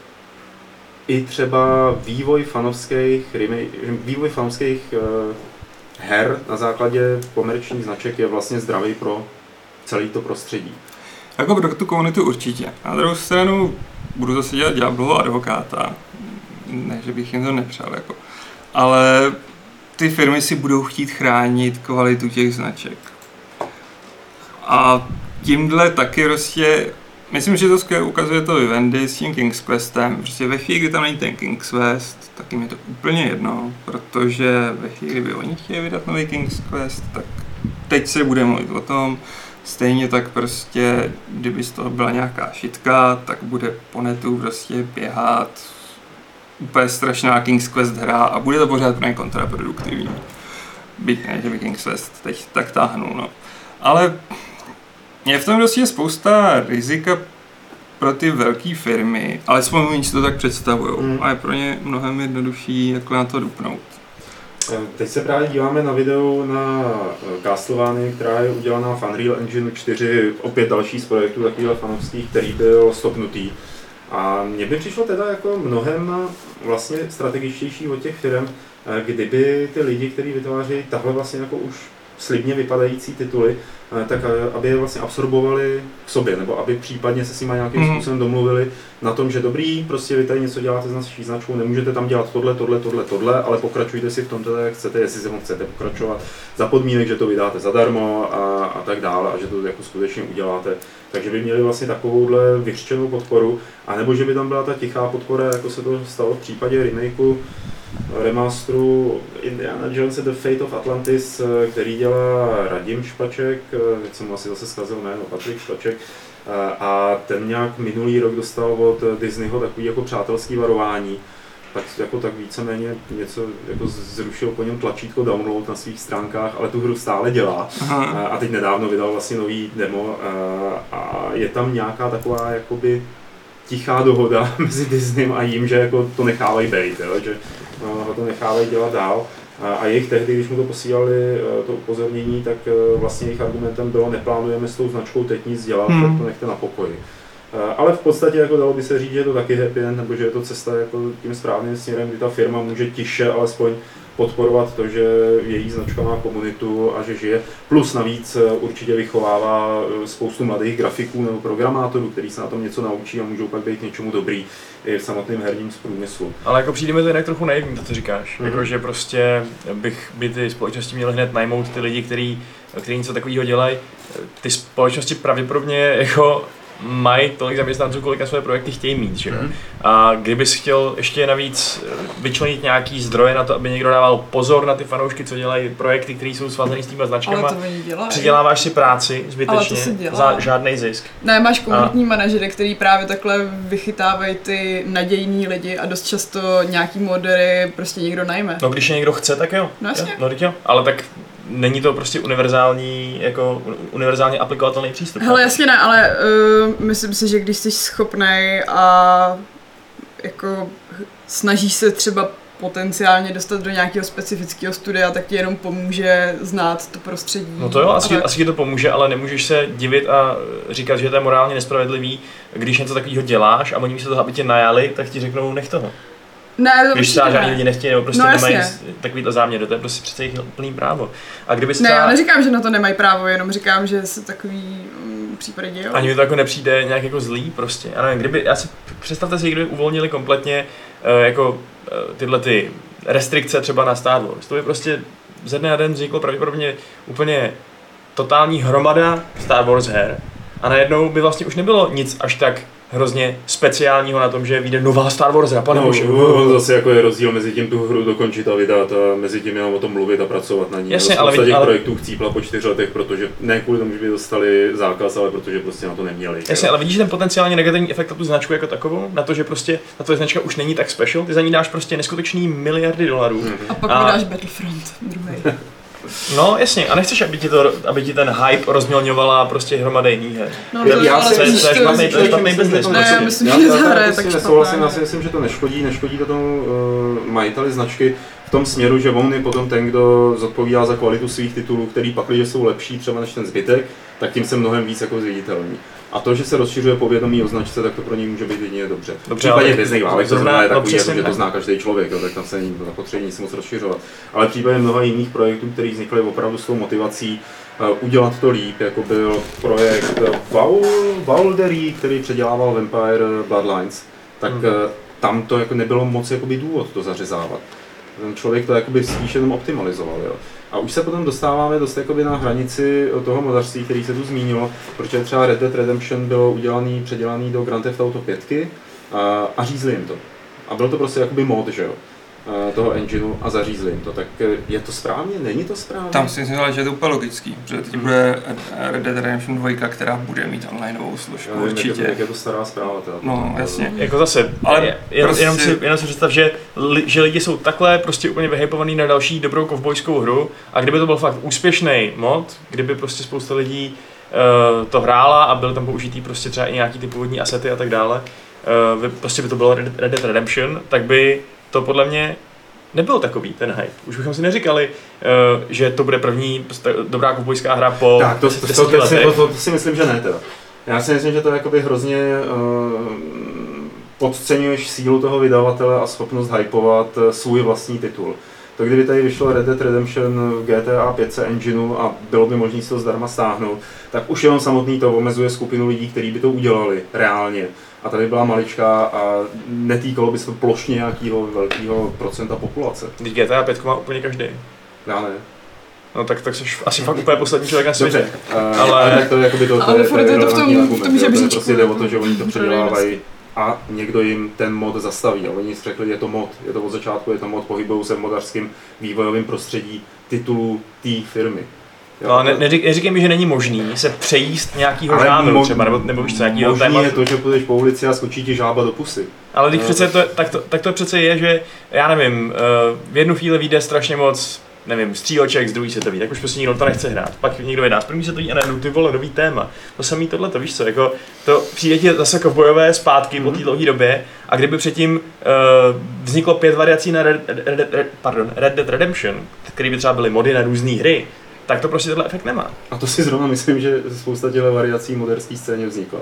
i třeba vývoj fanovských, vývoj fanovských eh, her na základě komerčních značek je vlastně zdravý pro celé to prostředí. Jako pro tu komunitu určitě. Na druhou stranu budu zase dělat ďábloho advokáta. Ne, že bych jim to nepřál, jako. Ale ty firmy si budou chtít chránit kvalitu těch značek. A tímhle taky prostě, myslím, že to skvěle ukazuje to Vivendi s tím King's Questem. Prostě ve chvíli, kdy tam není ten King's Quest, tak jim je to úplně jedno, protože ve chvíli, kdy oni chtějí vydat nový King's Quest, tak teď se bude mluvit o tom, Stejně tak prostě, kdyby z toho byla nějaká šitka, tak bude po netu prostě běhat úplně strašná King's Quest hra a bude to pořád pro ně kontraproduktivní. Byť ne, že by King's Quest teď tak táhnul, no. Ale je v tom prostě spousta rizika pro ty velké firmy, alespoň oni si to tak představují. Mm. A je pro ně mnohem jednodušší jako na to dupnout. Eh, Teď se právě díváme na video na eh, Castlevania, která je udělaná v Unreal Engine 4, opět další z projektů takovýhle fanovských, který byl stopnutý. A mně by přišlo teda jako mnohem vlastně strategičtější od těch firm, eh, kdyby ty lidi, kteří vytváří tahle vlastně jako už slibně vypadající tituly, eh, tak eh, aby je vlastně absorbovali k sobě, nebo aby případně se s nimi nějakým Mhm. způsobem domluvili na tom, že dobrý, prostě vy tady něco děláte s naší značkou, nemůžete tam dělat tohle, tohle, tohle, tohle, ale pokračujte si v tom jak chcete, jestli se mu chcete pokračovat, za podmínek, že to vydáte zadarmo a, a tak dále a že to jako skutečně uděláte. Takže by měli vlastně takovouhle vyřčenou podporu, anebo že by tam byla ta tichá podpora, jako se to stalo v případě remakeu remasteru Indiana Jones and the Fate of Atlantis, eh, který dělá Radim Špaček, eh, teď jsem mu asi zase zkazil jméno, Patrik Špaček, eh, a ten nějak minulý rok dostal od Disneyho takový jako přátelský varování, tak jako tak víceméně něco jako zrušil po něm tlačítko download na svých stránkách, ale tu hru stále dělá. Aha. A- teď nedávno vydal vlastně nový demo a, a je tam nějaká taková jakoby tichá dohoda mezi Disneym a jim, že jako to nechávají být, jo? že ho to nechávají dělat dál. A, a jejich tehdy, když mu to posílali eh, to upozornění, tak eh, vlastně jejich argumentem bylo, neplánujeme s tou značkou teď nic dělat, Hmm. tak to nechte na pokoji. Eh, Ale v podstatě jako dalo by se říct, že je to taky happy end, nebo že je to cesta jako tím správným směrem, kdy ta firma může tiše alespoň podporovat to, že její značka má komunitu a že žije. Plus navíc eh, určitě vychovává eh, spoustu mladých grafiků nebo programátorů, kteří se na tom něco naučí a můžou pak být něčemu dobrý i v samotném herním průmyslu. Ale jako přijde mi to jinak trochu naivní, to, co říkáš. Mhm. Jako, že prostě bych, by ty společnosti měly hned najmout ty lidi, který, který něco takového dělají. Ty společnosti pravděpodobně jako mají tolik zaměstnanců, kolika své projekty chtějí mít, že? Mhm. A kdybys chtěl ještě navíc eh, vyčlenit nějaký zdroje na to, aby někdo dával pozor na ty fanoušky, co dělají projekty, které jsou svázané s těma dělají. přiděláváš si práci zbytečně za žádný zisk. Ne, máš komunitní manažery, který právě takhle vychytávají ty nadějní lidi a dost často nějaký modery prostě někdo najme. No když je někdo chce, tak jo. No jasně. No, jo. Ale tak není to prostě univerzální, jako univerzálně aplikovatelný přístup. Hele, jasně ne, ale uh, myslím si, že když jsi schopný a jako snažíš se třeba potenciálně dostat do nějakého specifického studia, tak ti jenom pomůže znát to prostředí. No to jo, asi, tak. asi ti to pomůže, ale nemůžeš se divit a říkat, že to je morálně nespravedlivý, když něco takového děláš a oni místo toho, aby tě najali, tak ti řeknou, nech toho. Ne, to Když určitě třeba žádní ne. lidi nechtějí, nebo prostě No, nemají jasně. takovýhle záměr, to je prostě přece jejich plný právo. A kdyby se Ne, já třeba, neříkám, že na to nemají právo, jenom říkám, že se takový mm, případy dějou. ani mi to jako nepřijde nějak jako zlý prostě. Já nevím, kdyby, já si, představte si, kdyby uvolnili kompletně eh, jako eh, tyhle ty restrikce třeba na Star Wars. To by prostě ze dne na den vzniklo pravděpodobně úplně totální hromada Star Wars her a najednou by vlastně už nebylo nic až tak hrozně speciálního na tom, že vyjde nová Star Wars hra, pane No, bože. no, zase jako je rozdíl mezi tím tu hru dokončit a vydat a mezi tím jenom o tom mluvit a pracovat na ní. Jasně, Spousta ale těch ale- projektů chcípla po čtyř letech, protože ne kvůli tomu, že by dostali zákaz, ale protože prostě na to neměli. Jasně, ale vidíš ten potenciálně negativní efekt na tu značku jako takovou? Na to, že prostě ta tvoje značka už není tak special, ty za ní dáš prostě neskutečný miliardy dolarů. Mhm. A pak A- vydáš Battlefront druhý. No jasně, a nechceš, aby ti, to, aby ti ten hype rozmělňovala prostě hromada jiných her. No, Já- to, já ale si- to je špatný- myslím, že business. to Ne, já neškodí. myslím, že já ta hra je prostě tak já si myslím, že to neškodí, neškodí to tomu uh, majiteli značky v tom směru, že on je potom ten, kdo zodpovídá za kvalitu svých titulů, který pak, že jsou lepší třeba než ten zbytek, tak tím se mnohem víc jako zviditelní. A to, že se rozšiřuje povědomí o značce, tak to pro něj může být jedině dobře. V případě Disney válek to je no takový, že to zná každý člověk, jo, tak tam se není zapotřebí nic moc rozšiřovat. Ale v případě mnoha jiných projektů, které vznikly opravdu s tou motivací uh, udělat to líp, jako byl projekt Vaul, Vauldery, který předělával Vampire Bloodlines, tak uh, tam to jako nebylo moc jakoby důvod to zařezávat. Ten člověk to jakoby spíš jenom optimalizoval. Jo. A už se potom dostáváme dost jakoby na hranici toho modařství, který se tu zmínilo, protože třeba Red Dead Redemption bylo udělaný, předělaný do Grand Theft Auto 5 a, a řízli jim to. A byl to prostě jakoby mod, že jo, toho engineu a zařízli jim to. Tak eh, je to správně? Není to správně? Tam si myslím, že je to úplně logický, protože teď bude Red Dead Redemption 2, která bude mít onlineovou složku, Já nevím, Jak je, to, určitě. jak je to stará zpráva. Teda, No, jasně. Jako zase, Ale ale jen, prostě- jenom, si, jenom si představ, že, li, že lidi jsou takhle prostě úplně vyhypovaný na další dobrou kovbojskou hru a kdyby to byl fakt úspěšný mod, kdyby prostě spousta lidí uh, to hrála a byly tam použitý prostě třeba i nějaký ty původní asety a tak dále, uh, by, prostě by to bylo Red, Red Dead Redemption, tak by to podle mě nebyl takový ten hype. Už bychom si neříkali, uh, že to bude první dobrá kovbojská hra po Tak, to, to, to, to, to, letech. to, to, si myslím, že ne teda. Já si myslím, že to jakoby hrozně uh, podceňuješ sílu toho vydavatele a schopnost hypovat eh, svůj vlastní titul. To kdyby tady vyšlo Red Dead Redemption v GTA 5 engineu a bylo by možné si to zdarma stáhnout, tak už jenom samotný to omezuje skupinu lidí, kteří by to udělali reálně. A tady byla maličká a netýkalo by se to plošně nějakého velkého procenta populace. Když GTA 5 má úplně každý. Já ne. No tak, tak jsi asi fakt úplně poslední člověk na světě. Dobře, uh, Ale- ale to, jakoby to, to, Ale je, furt je to v tom- relevantní v tom to je prostě jde o to, že oni to předělávají a někdo jim ten mod zastaví. A oni řekli, je to mod, je to od začátku, je to mod, pohybují se v modařském vývojovém prostředí titulu té firmy. Jo, No, ne, neřík, neříkej mi, že není možný se přejíst nějakýho žánru mo- třeba, nebo, nebo víš co, nějakýho možný tématu. je to, že půjdeš po ulici a skočí ti žába do pusy. Ale když No. přece to, tak, to, tak to přece je, že já nevím, eh, v jednu chvíli vyjde strašně moc nevím, stříleček z druhý světový, tak už prostě nikdo to nechce hrát. Pak někdo vydá z první světový a najednou ty vole, nový téma. To samý tohle, to víš co, jako to přijde ti zase kovbojové zpátky po té Mhm. dlouhé době a kdyby předtím uh, vzniklo pět variací na Red, Red, Red, pardon, Red Dead Redemption, který by třeba byly mody na různé hry, tak to prostě tenhle efekt nemá. A to si zrovna myslím, že spousta těchto variací moderské scéně vznikla.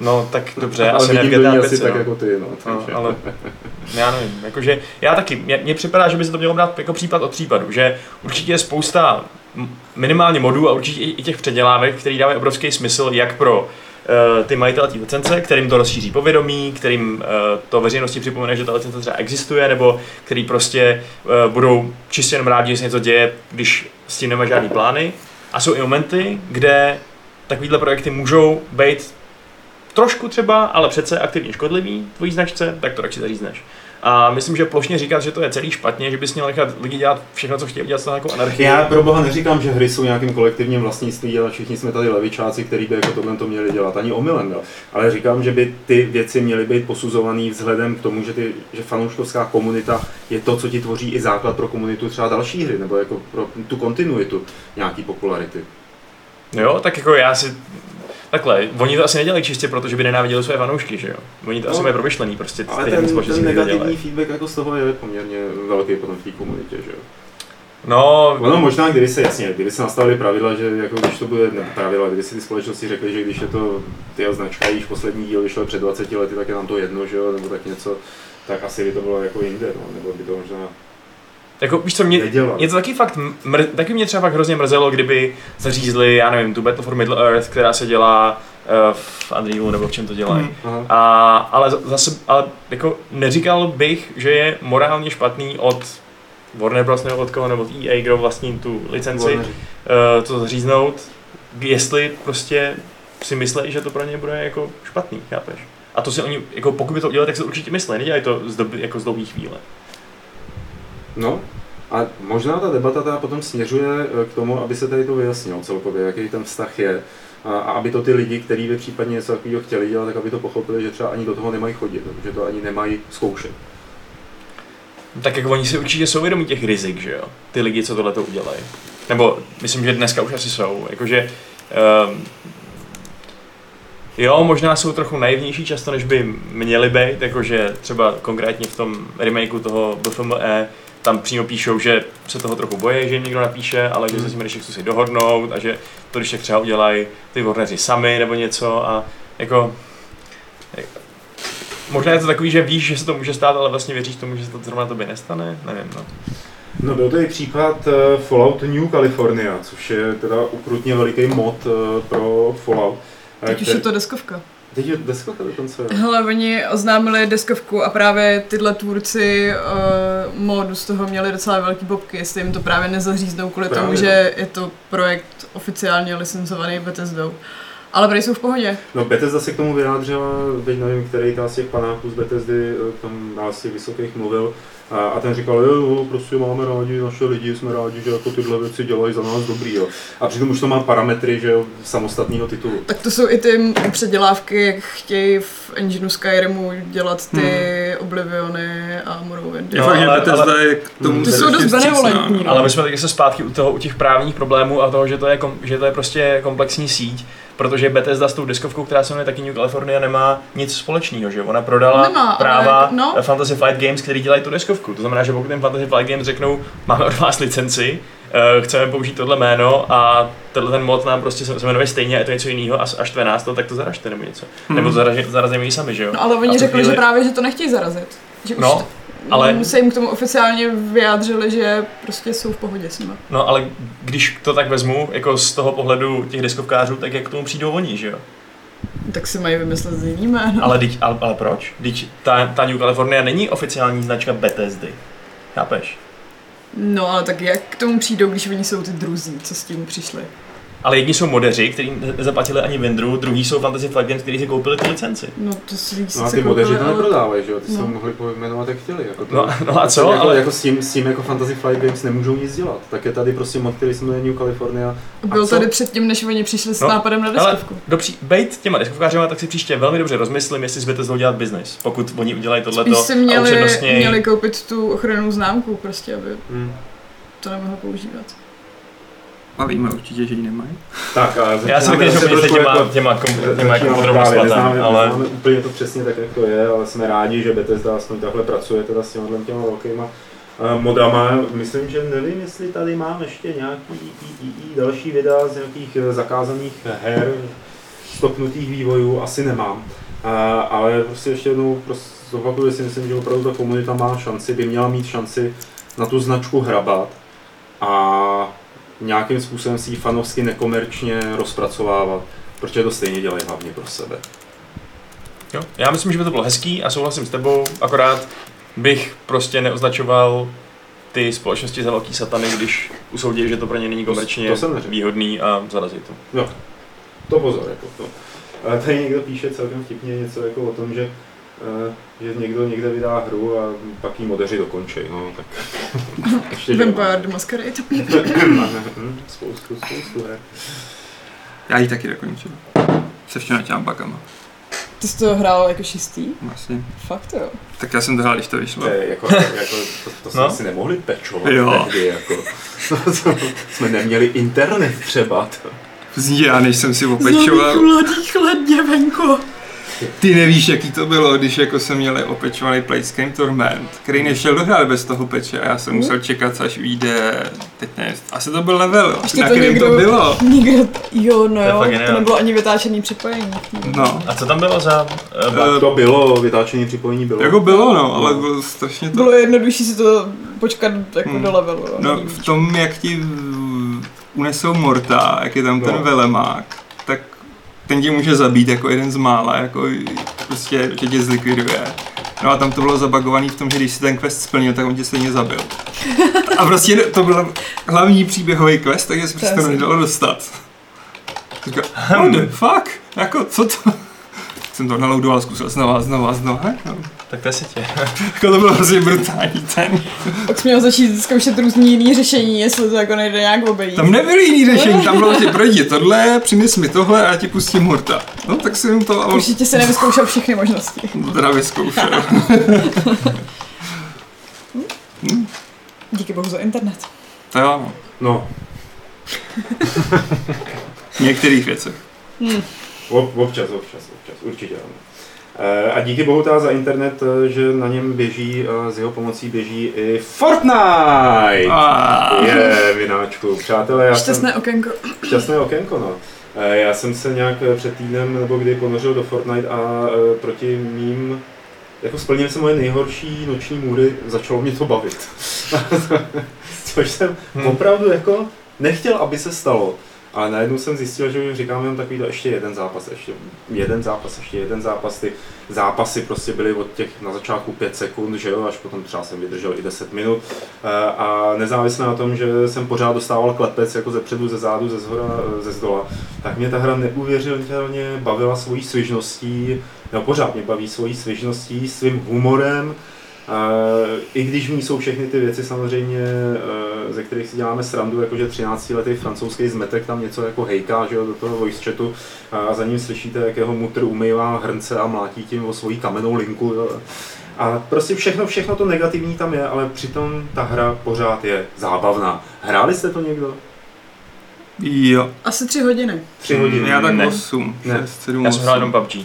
No tak dobře, ale asi ne v GTA asi 5, tak no. jako ty, no. No, ale já nevím, jakože já taky, mně, připadá, že by se to mělo brát jako případ od případu, že určitě je spousta minimálně modů a určitě i těch předělávek, který dávají obrovský smysl jak pro ty majitele té licence, kterým to rozšíří povědomí, kterým uh, to veřejnosti připomene, že ta licence třeba existuje, nebo který prostě uh, budou čistě jenom rádi, že se něco děje, když s tím nemá žádný plány. A jsou i momenty, kde takovýhle projekty můžou být trošku třeba, ale přece aktivně škodlivý tvojí značce, tak to radši zařízneš. A myslím, že plošně říkat, že to je celý špatně, že bys měl nechat lidi dělat všechno, co chtějí dělat s nějakou anarchii. Já pro boha neříkám, že hry jsou nějakým kolektivním vlastnictví, ale všichni jsme tady levičáci, kteří by jako tohle to měli dělat, ani omylem. Jo. Ale říkám, že by ty věci měly být posuzované vzhledem k tomu, že, ty, že fanouškovská komunita je to, co ti tvoří i základ pro komunitu třeba další hry, nebo jako pro tu kontinuitu nějaký popularity. Jo, tak jako já si... Takhle, oni to asi nedělají čistě proto, že by nenáviděli své fanoušky, že jo? Oni to No, asi mají promyšlený, prostě Ale ten, ten negativní dělají. feedback jako z toho je poměrně velký potom v té komunitě, že jo. No, Ono možná, kdyby se jasně, kdyby se nastavili pravidla, že jako když to bude ne, pravidla, kdyby si ty společnosti řekly, že když je to ty značka, již poslední díl vyšel před 20 lety, tak je nám to jedno, že jo, nebo tak něco, tak asi by to bylo jako jinde, no, nebo by to možná jako víš co, mě, mě to taky fakt, mr, taky mě třeba fakt hrozně mrzelo, kdyby zařízli, já nevím, tu Battle for Middle Earth, která se dělá uh, v Unrealu nebo v čem to dělají. Aha. A, ale za- zase, ale jako neříkal bych, že je morálně špatný od Warner Bros. nebo od koho, nebo od EA, kdo vlastní tu licenci, Warner. uh, to zaříznout, jestli prostě si myslí, že to pro ně bude jako špatný, chápeš? A to si oni, jako pokud by to udělali, tak se to určitě myslí, nedělají to z doby, jako z dlouhé chvíle. No, a možná ta debata teda potom směřuje eh, k tomu, aby se tady to vyjasnilo celkově, jaký ten vztah je. A, aby to ty lidi, kteří by případně něco takového chtěli dělat, tak aby to pochopili, že třeba ani do toho nemají chodit, že to ani nemají zkoušet. Tak jako oni si určitě jsou vědomí těch rizik, že jo? Ty lidi, co tohle to udělají. Nebo myslím, že dneska už asi jsou. Jakože, um, jo, možná jsou trochu naivnější často, než by měli být, jakože třeba konkrétně v tom remakeu toho BFME tam přímo píšou, že se toho trochu bojí, že jim někdo napíše, ale že se s tím když si dohodnout a že to když tak třeba udělají ty Warneri sami nebo něco a jako Možná je to takový, že víš, že se to může stát, ale vlastně věříš tomu, že se to zrovna tobě nestane? Nevím, no. No byl to i případ eh, Fallout New California, což je teda ukrutně veliký mod eh, pro Fallout. eh, Teď už který- je to deskovka. Teď je deskovka dokonce. Hele, oni oznámili deskovku a právě tyhle tvůrci uh, modu z toho měli docela velký bobky, jestli jim to právě nezaříznou kvůli Právě, tomu, že je to projekt oficiálně licencovaný Bethesdou. Ale prý jsou v pohodě. No Bethesda se k tomu vyjádřila, teď nevím, který z těch panáků z Bethesdy eh, tam z těch vysokých mluvil, a, a ten říkal, jo, jo, prostě máme rádi naše lidi, jsme rádi, že jako tyhle věci dělají za nás dobrý, jo. A přitom už to má parametry, že jo, samostatného titulu. Tak to jsou i ty předělávky, jak chtějí v engineu Skyrimu dělat ty Obliviony a Morrowind. No, že ale- ale- je k tomu Ty jsou strašně dost benevolentní, no. no. Ale my jsme taky se zpátky u toho, u těch právních problémů a toho, že to je, kom, že to je prostě komplexní síť, protože Bethesda s tou diskovkou, která se jmenuje taky New California, nemá nic společného, že ona prodala Nemá, ale práva jako- no. Fantasy Flight Games, který dělají tu diskovku. To znamená, že pokud ten Fantasy Flight Games řeknou, máme od vás licenci, eh, chceme použít tohle jméno a tenhle ten mod nám prostě se jmenuje stejně a je to něco jiného a až štve nás to, tak to zaražte nebo něco. Hmm. Nebo zarazíme ji sami, že jo? No ale oni řekli, chvíli- že právě, že to nechtějí zarazit. Že už No, ale- se jim k tomu oficiálně vyjádřili, že prostě jsou v pohodě s nimi. No ale když to tak vezmu, jako z toho pohledu těch diskovkářů, tak jak k tomu přijdou oni, že jo? Tak si mají vymyslet z jiný jméno. Ale, teď, ale, ale proč? Teď ta, ta New California není oficiální značka Bethesdy. Chápeš? No ale tak jak k tomu přijdou, když oni jsou ty druzí, co s tím přišli? Ale jedni jsou modeři, kteří nezaplatili ani vendru, druhý jsou Fantasy Flight Games, kteří si koupili ty licenci. No to si No a ty modeři to neprodávají, že jo? Ty se No. mohli pojmenovat jak chtěli. Jako to, No, no a co? Jako, Ale, jako s, tím, s tím jako Fantasy Flight Games nemůžou nic dělat. Tak je tady prostě mod, který se jmenuje New California. Byl A co? tady předtím, než oni přišli s No, nápadem na ale- diskovku. Dobří, bejt těma diskovkářema, tak si příště velmi dobře rozmyslím, jestli s Bethesdou dělat biznis. Pokud oni udělají Spíš tohleto si měli, měli koupit tu ochrannou známku, prostě, aby Hmm. to nemohlo používat. A víme určitě, že ji nemají. Tak a Já si taky zase jistý trošku těma, jako- těma, těma jako podrobnostmi, neznáme, ale... neznáme úplně to přesně tak, jak to je, ale jsme rádi, že Bethesda aspoň takhle pracuje teda s těma těma velkýma eh, modama. Myslím, že nevím, jestli tady mám ještě nějaký i, i, i další videa z nějakých eh, zakázaných her, stopnutých vývojů, asi nemám. A, ale prostě ještě jednou prostě zopakuju, si myslím, že opravdu ta komunita má šanci, by měla mít šanci na tu značku hrabat a nějakým způsobem si ji fanovsky nekomerčně rozpracovávat, protože to stejně dělají hlavně pro sebe. Jo, já myslím, že by to bylo hezký a souhlasím s tebou, akorát bych prostě neoznačoval ty společnosti za velký satany, když usoudí, že to pro ně není komerčně to neřekl. výhodný a zarazí to. Jo, to pozor, jako to. Ale tady někdo píše celkem vtipně něco jako o tom, že, že někdo někde vydá hru a pak jí modeři dokončí, no tak ještě Vampire the Masquerade. spoustu, spoustu her. Já ji taky dokončil. Se všema těma bugama. Ty jsi to hrál jako šestý? Vlastně. Fakt jo. Tak já jsem to hrál, když to To, vyšlo. je jako, jako, to, to jsme No. si nemohli pečovat Jo. tehdy, jako. jsme neměli internet třeba. To. Zní, já než jsem si opečoval. mladých let, děvenko. Ty nevíš, jaký to bylo, když jako jsem měl opečovaný Playscane Torment, který nešel dohrát bez toho peče a já jsem musel čekat, až vyjde, teď nevím, asi to byl level, Ještě na to někdo- to bylo. Nikdo, jo, no To jo, to geniální. nebylo ani vytáčený připojení. No, A co tam bylo za... Uh, To bylo, vytáčený připojení bylo. jako bylo no, ale bylo strašně to... Bylo jednodušší si to počkat jako Hmm. do levelu. No, nevím. v tom, jak ti unesou morta, jak je tam ten No. velemák, tak ten tě může zabít jako jeden z mála, jako prostě, že tě zlikviduje. No a tam to bylo zabagovaný v tom, že když si ten quest splnil, tak on tě stejně zabil. A prostě to byl hlavní příběhový quest, takže se prostě to nedalo dostat. Říkal, what the fuck? Jako, co to? Jsem to naloudoval, zkusil znova, znova, znova. No. tak to je sitě. Jako to bylo prostě brutální ten. Pak jsi měl začít zkoušet různý jiný řešení, jestli to jako nejde nějak obejít. Tam nebyly jiný řešení, tam bylo že projdi tohle, přines mi tohle a já ti pustím hurta. No tak jsem to a on Určitě se nevyzkoušel všechny možnosti. to teda vyzkoušel. Díky bohu za internet. To jo, no. No, V některých věcech. ob, občas, občas, občas, určitě ano. Eh, A díky bohu teda za internet, eh, že na něm běží, eh, s jeho pomocí běží i Fortnite! A, Je, vináčku. Přátelé, já jsem... Šťastné okénko. Šťastné okénko, no. Eh, Já jsem se nějak před týdnem nebo kdy ponořil do Fortnite a proti mým jako splnil jsem moje nejhorší noční můry, začalo mě to bavit. Což jsem Hmm. opravdu jako nechtěl, aby se stalo. Ale najednou jsem zjistil, že říkám jenom takový ještě jeden zápas, ještě jeden zápas, ještě jeden zápas. Ty zápasy prostě byly od těch na začátku 5 sekund, že jo, až potom třeba jsem vydržel i 10 minut. Eh, A nezávisle na tom, že jsem pořád dostával klepec jako ze předu, ze zádu, ze zhora, ze zdola, tak mě ta hra neuvěřitelně bavila svojí svižností, no pořád mě baví svojí svižností, svým humorem, I když v ní jsou všechny ty věci samozřejmě, eh, ze kterých si děláme srandu, jakože 13-letý francouzský zmetek tam něco jako hejká že jo, do toho voice chatu a za ním slyšíte, jak jeho mutr umývá hrnce a mlátí tím o svoji kamennou linku. Jo. A prostě všechno, všechno to negativní tam je, ale přitom ta hra pořád je zábavná. Hráli jste to někdo? Jo. Asi tři hodiny. Tři hodiny? Já tak Ne. 8, Ne. 6, 7, Já jsem hrál jenom PUBG.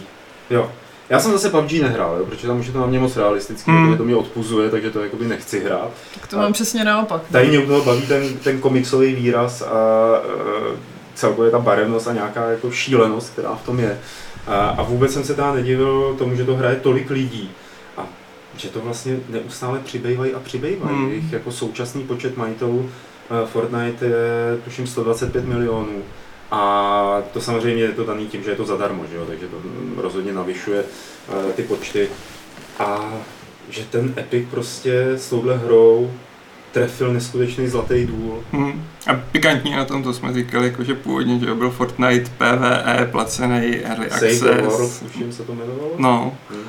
Jo. Já jsem zase PUBG nehrál, jo, protože tam už je to na mě moc realistický, Hmm. to mě odpuzuje, takže to jakoby nechci hrát. Tak to mám přesně naopak. Tady mě u toho baví ten, ten komiksový výraz a uh, celkově ta barevnost a nějaká jako šílenost, která v tom je. A, a vůbec jsem se teda nedivil tomu, že to hraje tolik lidí. A že to vlastně neustále přibývají a přibývají. Hmm. Jejich jako současný počet majitelů uh, Fortnite je tuším 125 milionů. A to samozřejmě je to daný tím, že je to zadarmo, že jo? takže to rozhodně navyšuje uh, ty počty. A že ten Epic prostě s touhle hrou trefil neskutečný zlatý důl. Hmm. A pikantní na tom, to jsme říkali, jako, že původně že byl Fortnite PvE, placený Early Save the World, Access. tuším se to jmenovalo. No, Hmm.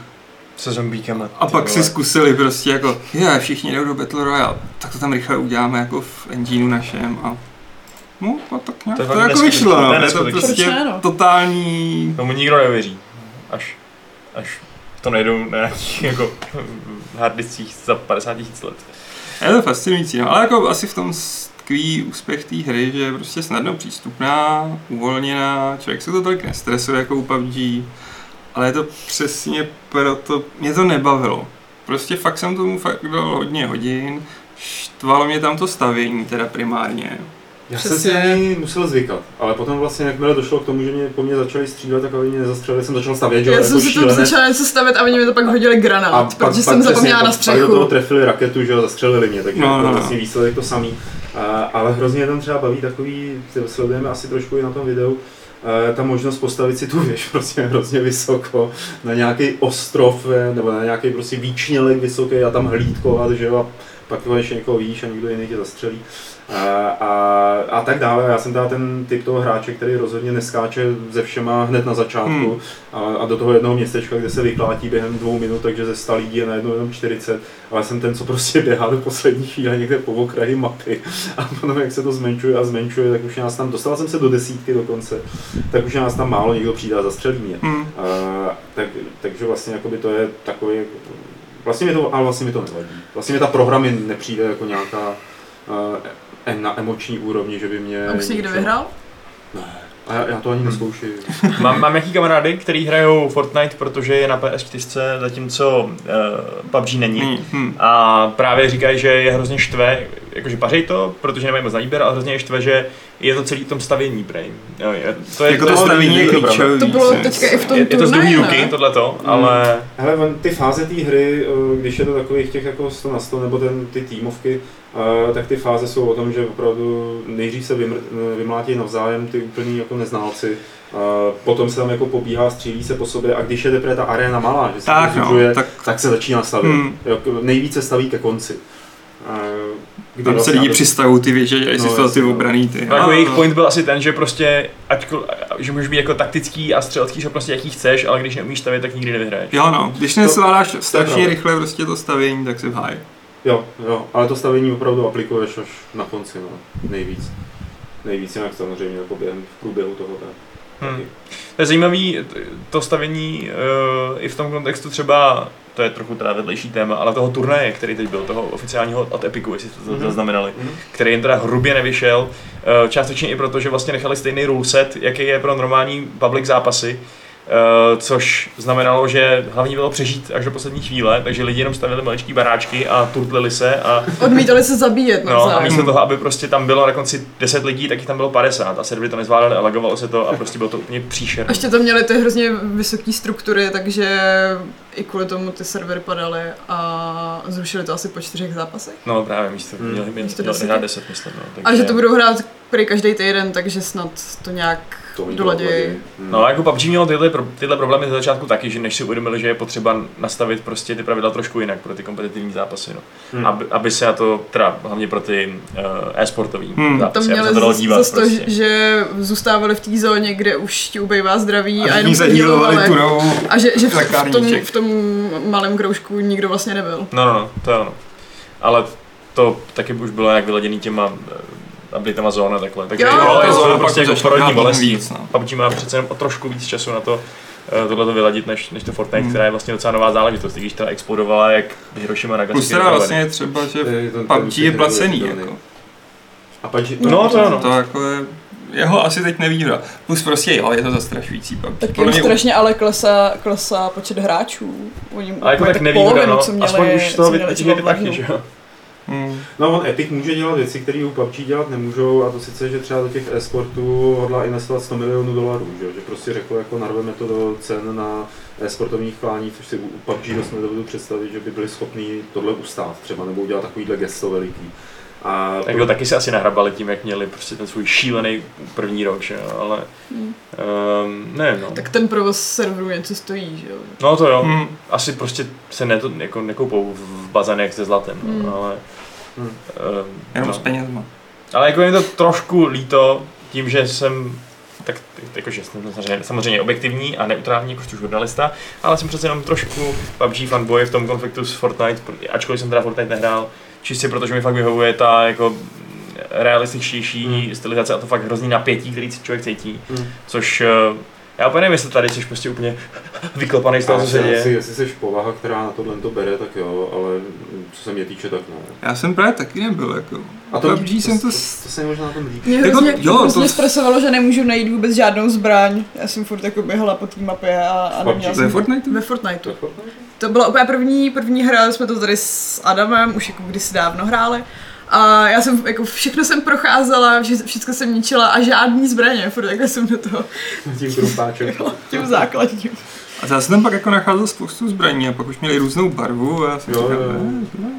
Se zombíkama. a pak vole. si zkusili prostě jako, je, všichni jdou do Battle Royale, tak to tam rychle uděláme jako v engineu našem a No, a tak nějak To to, jako vyšlo, To no. je Je to neskutečný. prostě Proč ne, no? totální... Tomu nikdo neuvěří. Až, až to nejdou na nějakých jako hardiscích za 50 tisíc let. Je to fascinující, no. ale jako asi v tom tkví úspěch té hry, že je prostě snadno přístupná, uvolněná, člověk se to tolik nestresuje jako u PUBG, ale je to přesně proto, mě to nebavilo. Prostě fakt jsem tomu fakt dal hodně hodin, štvalo mě tam to stavění teda primárně. Já jsem si Přesně. na něj musel zvykat, ale potom vlastně, jakmile došlo k tomu, že mě po mně začali střílet, tak aby mě nezastřelili, jsem začal stavět, že jo, Já jako jsem si tam šílenec. začala něco stavět a oni mi to pak hodili granát, protože jsem přesně, zapomněla na pak- Pak do toho střechu. trefili raketu, že jo, zastřelili mě, takže No, no, no, no, vlastně výsledek to samý. A, ale hrozně tam třeba baví takový, sledujeme asi trošku i na tom videu, eh, ta možnost postavit si tu věž prostě hrozně vysoko, na nějaký ostrov nebo na nějaký prostě výčnělek vysoký a tam hlídkovat, že jo, a pak ještě někoho víš a někdo jiný tě zastřelí. A, a, a tak dále. Já jsem teda ten typ toho hráče, který rozhodně neskáče ze všema hned na začátku Hmm. a, a do toho jednoho městečka, kde se vyklátí během dvou minut, takže ze 100 lidí je najednou jenom 40, ale jsem ten, co prostě běhá do poslední chvíle někde po okraji mapy a potom jak se to zmenšuje a zmenšuje, tak už nás tam, dostal jsem se do desítky dokonce, tak už nás tam málo někdo přijde a zastřelí mě. Hmm. A, tak, takže vlastně jakoby to je takový, vlastně mi to, ale vlastně mi to nevadí. Vlastně mi ta prohra mi nepřijde jako nějaká na emoční úrovni, že by mě... A už jsi někde něco- vyhrál? Ne. A já, já to ani neskouším. Mám, mám jaký kamarády, který hrajou Fortnite, protože je na PS4, zatímco uh, PUBG není. Hmm. Hmm. A právě říkají, že je hrozně štve, jakože pařej to, protože nemají moc na výběr, ale hrozně je štve, že je to celý v tom stavění prej. Jo, je, to je, Jako to, to stavění je klíčový. To bylo víc, teďka i v tom je, je to z ruky, ne? tohleto, Mm. ale Hele, ty fáze té hry, eh, když je to takových těch jako 100 na 100, nebo ten, ty týmovky, tak ty fáze jsou o tom, že opravdu nejdřív se vymr, vymlátí navzájem ty úplný jako neználci, eh, potom se tam jako pobíhá, střílí se po sobě a když je teprve ta arena malá, že se Tak no, tak tak se začíná stavět. Hmm. Nejvíce staví ke konci. Eh, kdy tam se vlastně lidi aby- přistavují ty věže, že No, ty no. obraný ty. No, jako jejich point byl asi ten, že prostě, ať, že můžeš být jako taktický a střelecký schopnosti, jaký chceš, ale když neumíš stavět, tak nikdy nevyhraješ. Jo no, když nesvládáš strašně rychle prostě to stavění, tak si v háji. Jo, jo, ale to stavění opravdu aplikuješ až na konci, no, nejvíc. Nejvíc jinak samozřejmě jako během v průběhu toho tak. Hmm. To je zajímavý, t- to stavění uh, i v tom kontextu třeba, to je trochu teda vedlejší téma, ale toho turnaje, který teď byl, toho oficiálního od Epiku, jestli jste to Mhm. zaznamenali, Mhm. který jim teda hrubě nevyšel, uh, částečně i proto, že vlastně nechali stejný ruleset, jaký je pro normální public zápasy, což znamenalo, že hlavní bylo přežít až do poslední chvíle, takže lidi jenom stavili maličký baráčky a turtlili se a, Odmítali se zabíjet no, a místo toho, aby prostě tam bylo na konci 10 lidí, tak jich tam bylo 50 a servery to nezvládali a lagovalo se to a prostě bylo to úplně příšerné. A ještě tam měli ty hrozně vysoké struktury, takže i kvůli tomu ty servery padaly a zrušili to asi po čtyřech zápasech. No právě místo, Hmm. měli, měli, měli hrát 10, myslím. No, A že to budou hrát prý každý týden, takže snad to nějak To doladějí. doladějí. Hmm. No a jako PUBG mělo tyhle, pro- tyhle problémy ze začátku taky, že než si uvědomili, že je potřeba nastavit prostě ty pravidla trošku jinak pro ty kompetitivní zápasy, no. Hmm. Aby, aby se na to, teda hlavně pro ty uh, e-sportový Hmm. zápasy, Tam aby měli se to dívat zas to, prostě. že zůstávali v té zóně, kde už ti ubejvá zdraví a, A jenom se healovali. tu novou A že, že v, v, tom, v tom malém kroužku nikdo vlastně nebyl. No, no, no, to je ono. Ale to taky už bylo nějak vyladěný těma eh, updatama zóna takhle. Takže Jo, jo, jo, je jo, zóna prostě jako porodní bolestí. víc, no. PUBG má přece jenom o trošku víc času na to, eh, tohle to vyladit, než, než to Fortnite, Hmm. která je vlastně docela nová záležitost, když teda explodovala jak Hiroshima Nagasaki. Plus teda vlastně je třeba, že To je- to- to PUBG je placený, jako. A PUBG, No, to ano. To jako je, jeho asi teď nevýhoda. Plus prostě jo, je to zastrašující PUBG. Tak jim mě- strašně ale klesá, klesá počet hráčů. Oni Ale jako tak polovinu, no. co měli, Aspoň už z toho co měli třeba vytěžíte v taky, že jo. Hmm. No on Epic může dělat věci, které u PUBG dělat nemůžou a to sice, že třeba do těch e-sportů hodlá investovat 100 milionů dolarů, že, že prostě řekl jako narveme to do cen na e-sportovních klání, což si u PUBG dost nedovedu představit, že by byli schopni tohle ustát třeba nebo udělat takovýhle gesto veliký. A Tak to taky si asi nahrabali tím, jak měli prostě ten svůj šílený první rok, že jo, ale Hmm. um, nevím, no. Tak ten provoz serveru něco stojí, že jo. No to jo, Hmm. asi prostě se ne, jako, nekoupou v bazanech se zlatem, no, Hmm. ale... Hmm. Um, Jenom no. s penězma. Ale jako je mi to trošku líto tím, že jsem tak jakože jsem samozřejmě, samozřejmě objektivní a neutrální jako žurnalista, ale jsem přece jenom trošku PUBG fanboy v tom konfliktu s Fortnite, ačkoliv jsem teda Fortnite nehrál, čistě protože mi fakt vyhovuje ta jako realističtější Hmm. stylizace a to fakt hrozný napětí, který si člověk cítí, Hmm. což eh, já úplně nevím, jestli tady jsi prostě úplně vyklepaný z toho, co se děje. jestli jsi povaha, která na tohle to bere, tak jo, ale co se mě týče, tak ne. Já jsem právě taky nebyl, jako. A to, PUBG jsem to... to, s- to se mi možná na tom líbí. Mě Jako, hrozně, jo, hrozně to- stresovalo, že nemůžu najít vůbec žádnou zbraň. Já jsem furt jako běhala po té mapě a, a neměla? To jsem... Fortnite? Ve Fortniteu. To je Fortnite? To byla úplně první, první hra, jsme to tady s Adamem, už jako kdysi dávno hráli. A já jsem jako všechno jsem procházela, vše, všechno jsem ničila a žádný zbraně, furt takhle jsem do toho Tím krumpáčem. tím základním. A já jsem tam pak jako nacházel spoustu zbraní a pak už měli různou barvu a já jsem Jo, říkal, jo,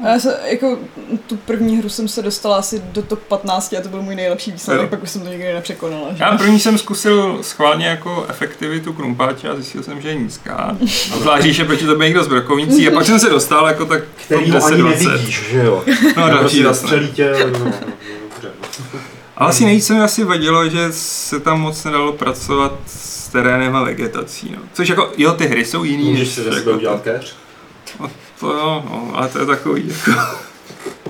A já se, jako tu první hru jsem se dostala asi do top 15 a to byl můj nejlepší výsledek, pak už jsem to nikdy nepřekonala. Že? Já první jsem zkusil schválně jako efektivitu krumpáče a zjistil jsem, že je nízká. Zvlášť, že proti tobě někdo zbrakovnící a pak jsem se dostal jako tak Který top ho ani 10, 20. nevidíš, že jo? No, No, další prostě jasné. zastřelí tě, no, no, dobře. Ale asi nejvíc se mi asi vadilo, že se tam moc nedalo pracovat s terénem a vegetací. No. Což jako, jo, ty hry jsou jiný. Můžeš než si ze jako sebe udělat keř? To jo, no, ale to je takový. Jako.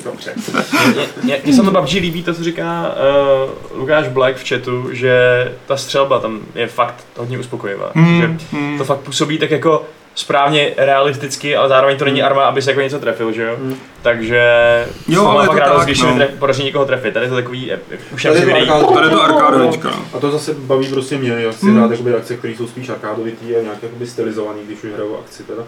Dobře. Mně se to PUBG líbí, to, co říká uh, Lukáš Black v chatu, že ta střelba tam je fakt hodně uspokojivá. Hmm, Že hmm. to fakt působí tak jako správně realisticky, ale zároveň to není Hmm. arma, aby se jako něco trefil, že jo? Hmm. Takže Jo, ale je to rádost, tak, když no. podaří někoho trefit. Tady je to takový, eh, už Tady si je arkád- Tady je to arkádovečka, no. A to zase baví prostě mě, já chci Hmm. jakoby akce, které jsou spíš arkádovitý a nějak jakoby stylizovaný, když už hraju akci teda.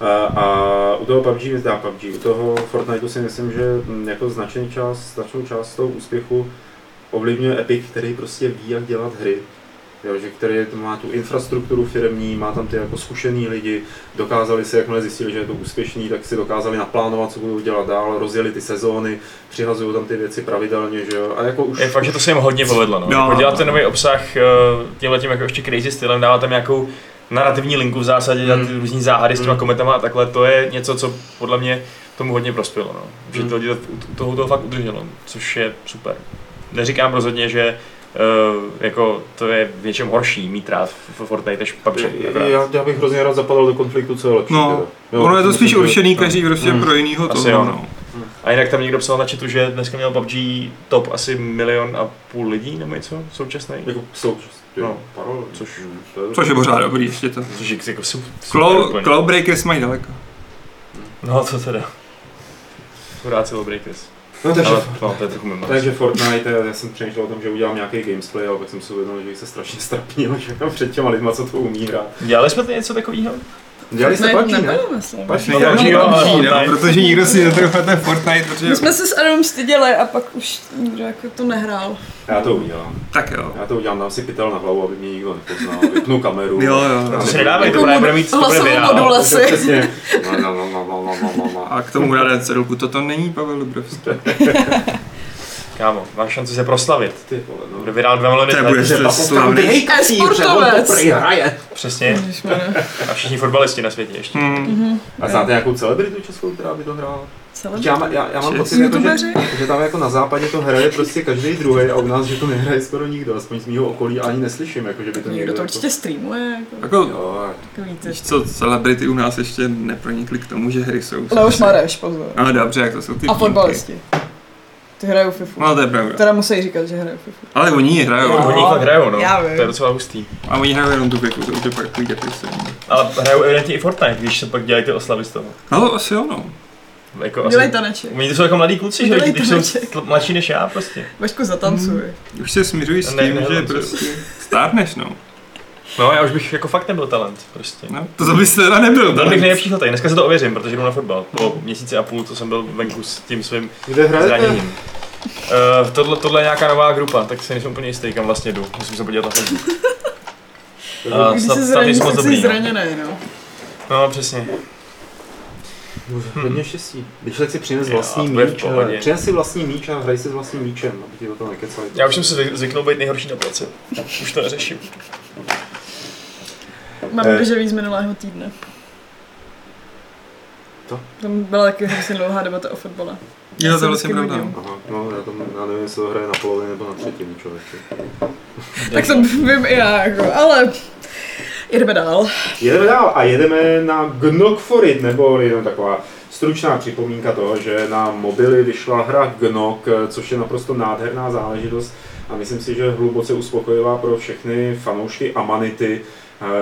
A, a u toho PUBG mi zdá PUBG, u toho Fortniteu si myslím, že mm, jako značný část, značnou část toho úspěchu ovlivňuje Epic, který prostě ví, jak dělat hry. Jo, že který má tu infrastrukturu firmní, má tam ty jako zkušený lidi, dokázali si, jakmile zjistili, že je to úspěšný, tak si dokázali naplánovat, co budou dělat dál, rozjeli ty sezóny, přihazují tam ty věci pravidelně, že jo, a jako už... Je fakt, že to se jim hodně povedlo. No. Jo. Jako dělat ten nový obsah tímhle tím jako ještě crazy stylem, dávat tam nějakou narrativní linku v zásadě, dělat ty Hmm. různý záhady s těma Hmm. komentama a takhle, to je něco, co podle mě tomu hodně prospělo. No. Že Hmm. to lidi toho, toho fakt udrželo, což je super. Neříkám rozhodně, že uh, jako to je v něčem horší mít rád v Fortnite než PUBG. Já, já bych hrozně rád zapadal do konfliktu, co je lepší. No. Jo, ono je to spíš určený no. každý prostě Hmm. pro jinýho Asi toho, jo. no. A jinak tam někdo psal na chatu, že dneska měl PUBG top asi milion a půl lidí nebo něco současný. Jako současně. No. Paralelně. Což- to je Což je pořád dobrý ještě to. Což je jako super. Cloud, úplně. Cloud Breakers mají daleko. No to teda. Hurá Breakers. No, takže, Ale no, to je trochu mimo. takže Fortnite, já jsem přemýšlel o tom, že udělám nějaký gamesplay, ale pak jsem si uvědomil, že bych se strašně strapnil, že jo, před těma lidma, co to umí hrát. Dělali jsme to něco takového? Dělali jste Ne, PUBG, ne? nebylo, myslím. PUBG, No, PUBG, no, Fortnite. protože nikdo si netrefil ten Fortnite, protože... My jsme se s Adamem styděli a pak už nikdo jako to nehrál. Já to udělám. Tak jo. Já to udělám, dám si pytel na hlavu, aby mě nikdo nepoznal, vypnu kameru. Jo, jo. To si nedávej, to bude, bude mít to bude hlasovou virál. modulaci. To Přesně. No, no, no, no, no, no, no, no. A k tomu rád cedulku, toto není Pavel Dubrovský. Kámo, máš šanci se proslavit. Ty vole, no. Bude virál 2 miliony To bude slavný. E-sportovec. hraje. Přesně. A všichni fotbalisti na světě ještě. Hmm. A znáte nějakou celebritu českou, která by to hrála? Já, já, já mám pocit, jako, že, že tam jako na západě to hraje prostě každý druhý a u nás, že to nehraje skoro nikdo, aspoň z mého okolí ani neslyším, jako, že by to Někdo někdo to jako... určitě streamuje. Jako, Jako, Jo, víš co, celebrity u nás ještě nepronikly k tomu, že hry jsou. Leoš Mareš, pozor. No dobře, jak to jsou ty A výjimky. Ty hrajou FIFU. No to je pravda. Teda musí říkat, že hrajou FIFU. Ale oni ji hrajou. No. Oni fakt hrajou, no. Já vím. To je docela hustý. A oni hrajou jenom tu pěku, to už je pak takový depresivní. Ale hrajou evidentně i Fortnite, když se pak dělají ty oslavy z toho. No asi jo, no. Jako asi- Dělej taneček. Oni to jsou jako mladí kluci, že když jsou mladší než já prostě. Vašku zatancuj. Už se smiřuji s tím, ne, že prostě stárneš, no. No já už bych jako fakt nebyl talent prostě. no. To to bys teda nebyl, Byl bych nejlepší letej. Dneska se to ověřím, protože jdu na fotbal. Po měsíci a půl, co jsem byl venku s tím svým Kde hrajete? zraněním. Uh, tohle, tohle je nějaká nová grupa, tak si nejsem úplně jistý, kam vlastně jdu. Musím se podívat na Facebook. A Když snad, se snad moc tak jsi. No. zraněný, no. no přesně. Hodně štěstí. Když tak si přines vlastní to míč, eh, přines si vlastní míč a hraj si s vlastním míčem, aby ti do toho nekecali. Já už jsem si zvyk- zvyknul být nejhorší na place. Už to neřeším. Mám Eh. dežavý z minulého týdne. To? Tam byla taky hrozně dlouhá debata o fotbale. Jo, to vlastně pravda. Aha, no já, tam, já nevím, jestli to hraje na polovině nebo na třetinu člověče. Tak to vím i já, jako, ale jdeme dál. Jedeme dál a jedeme na Gnog for It, nebo jenom taková stručná připomínka toho, že na mobily vyšla hra Gnog, což je naprosto nádherná záležitost a myslím si, že hluboce uspokojivá pro všechny fanoušky Amanity,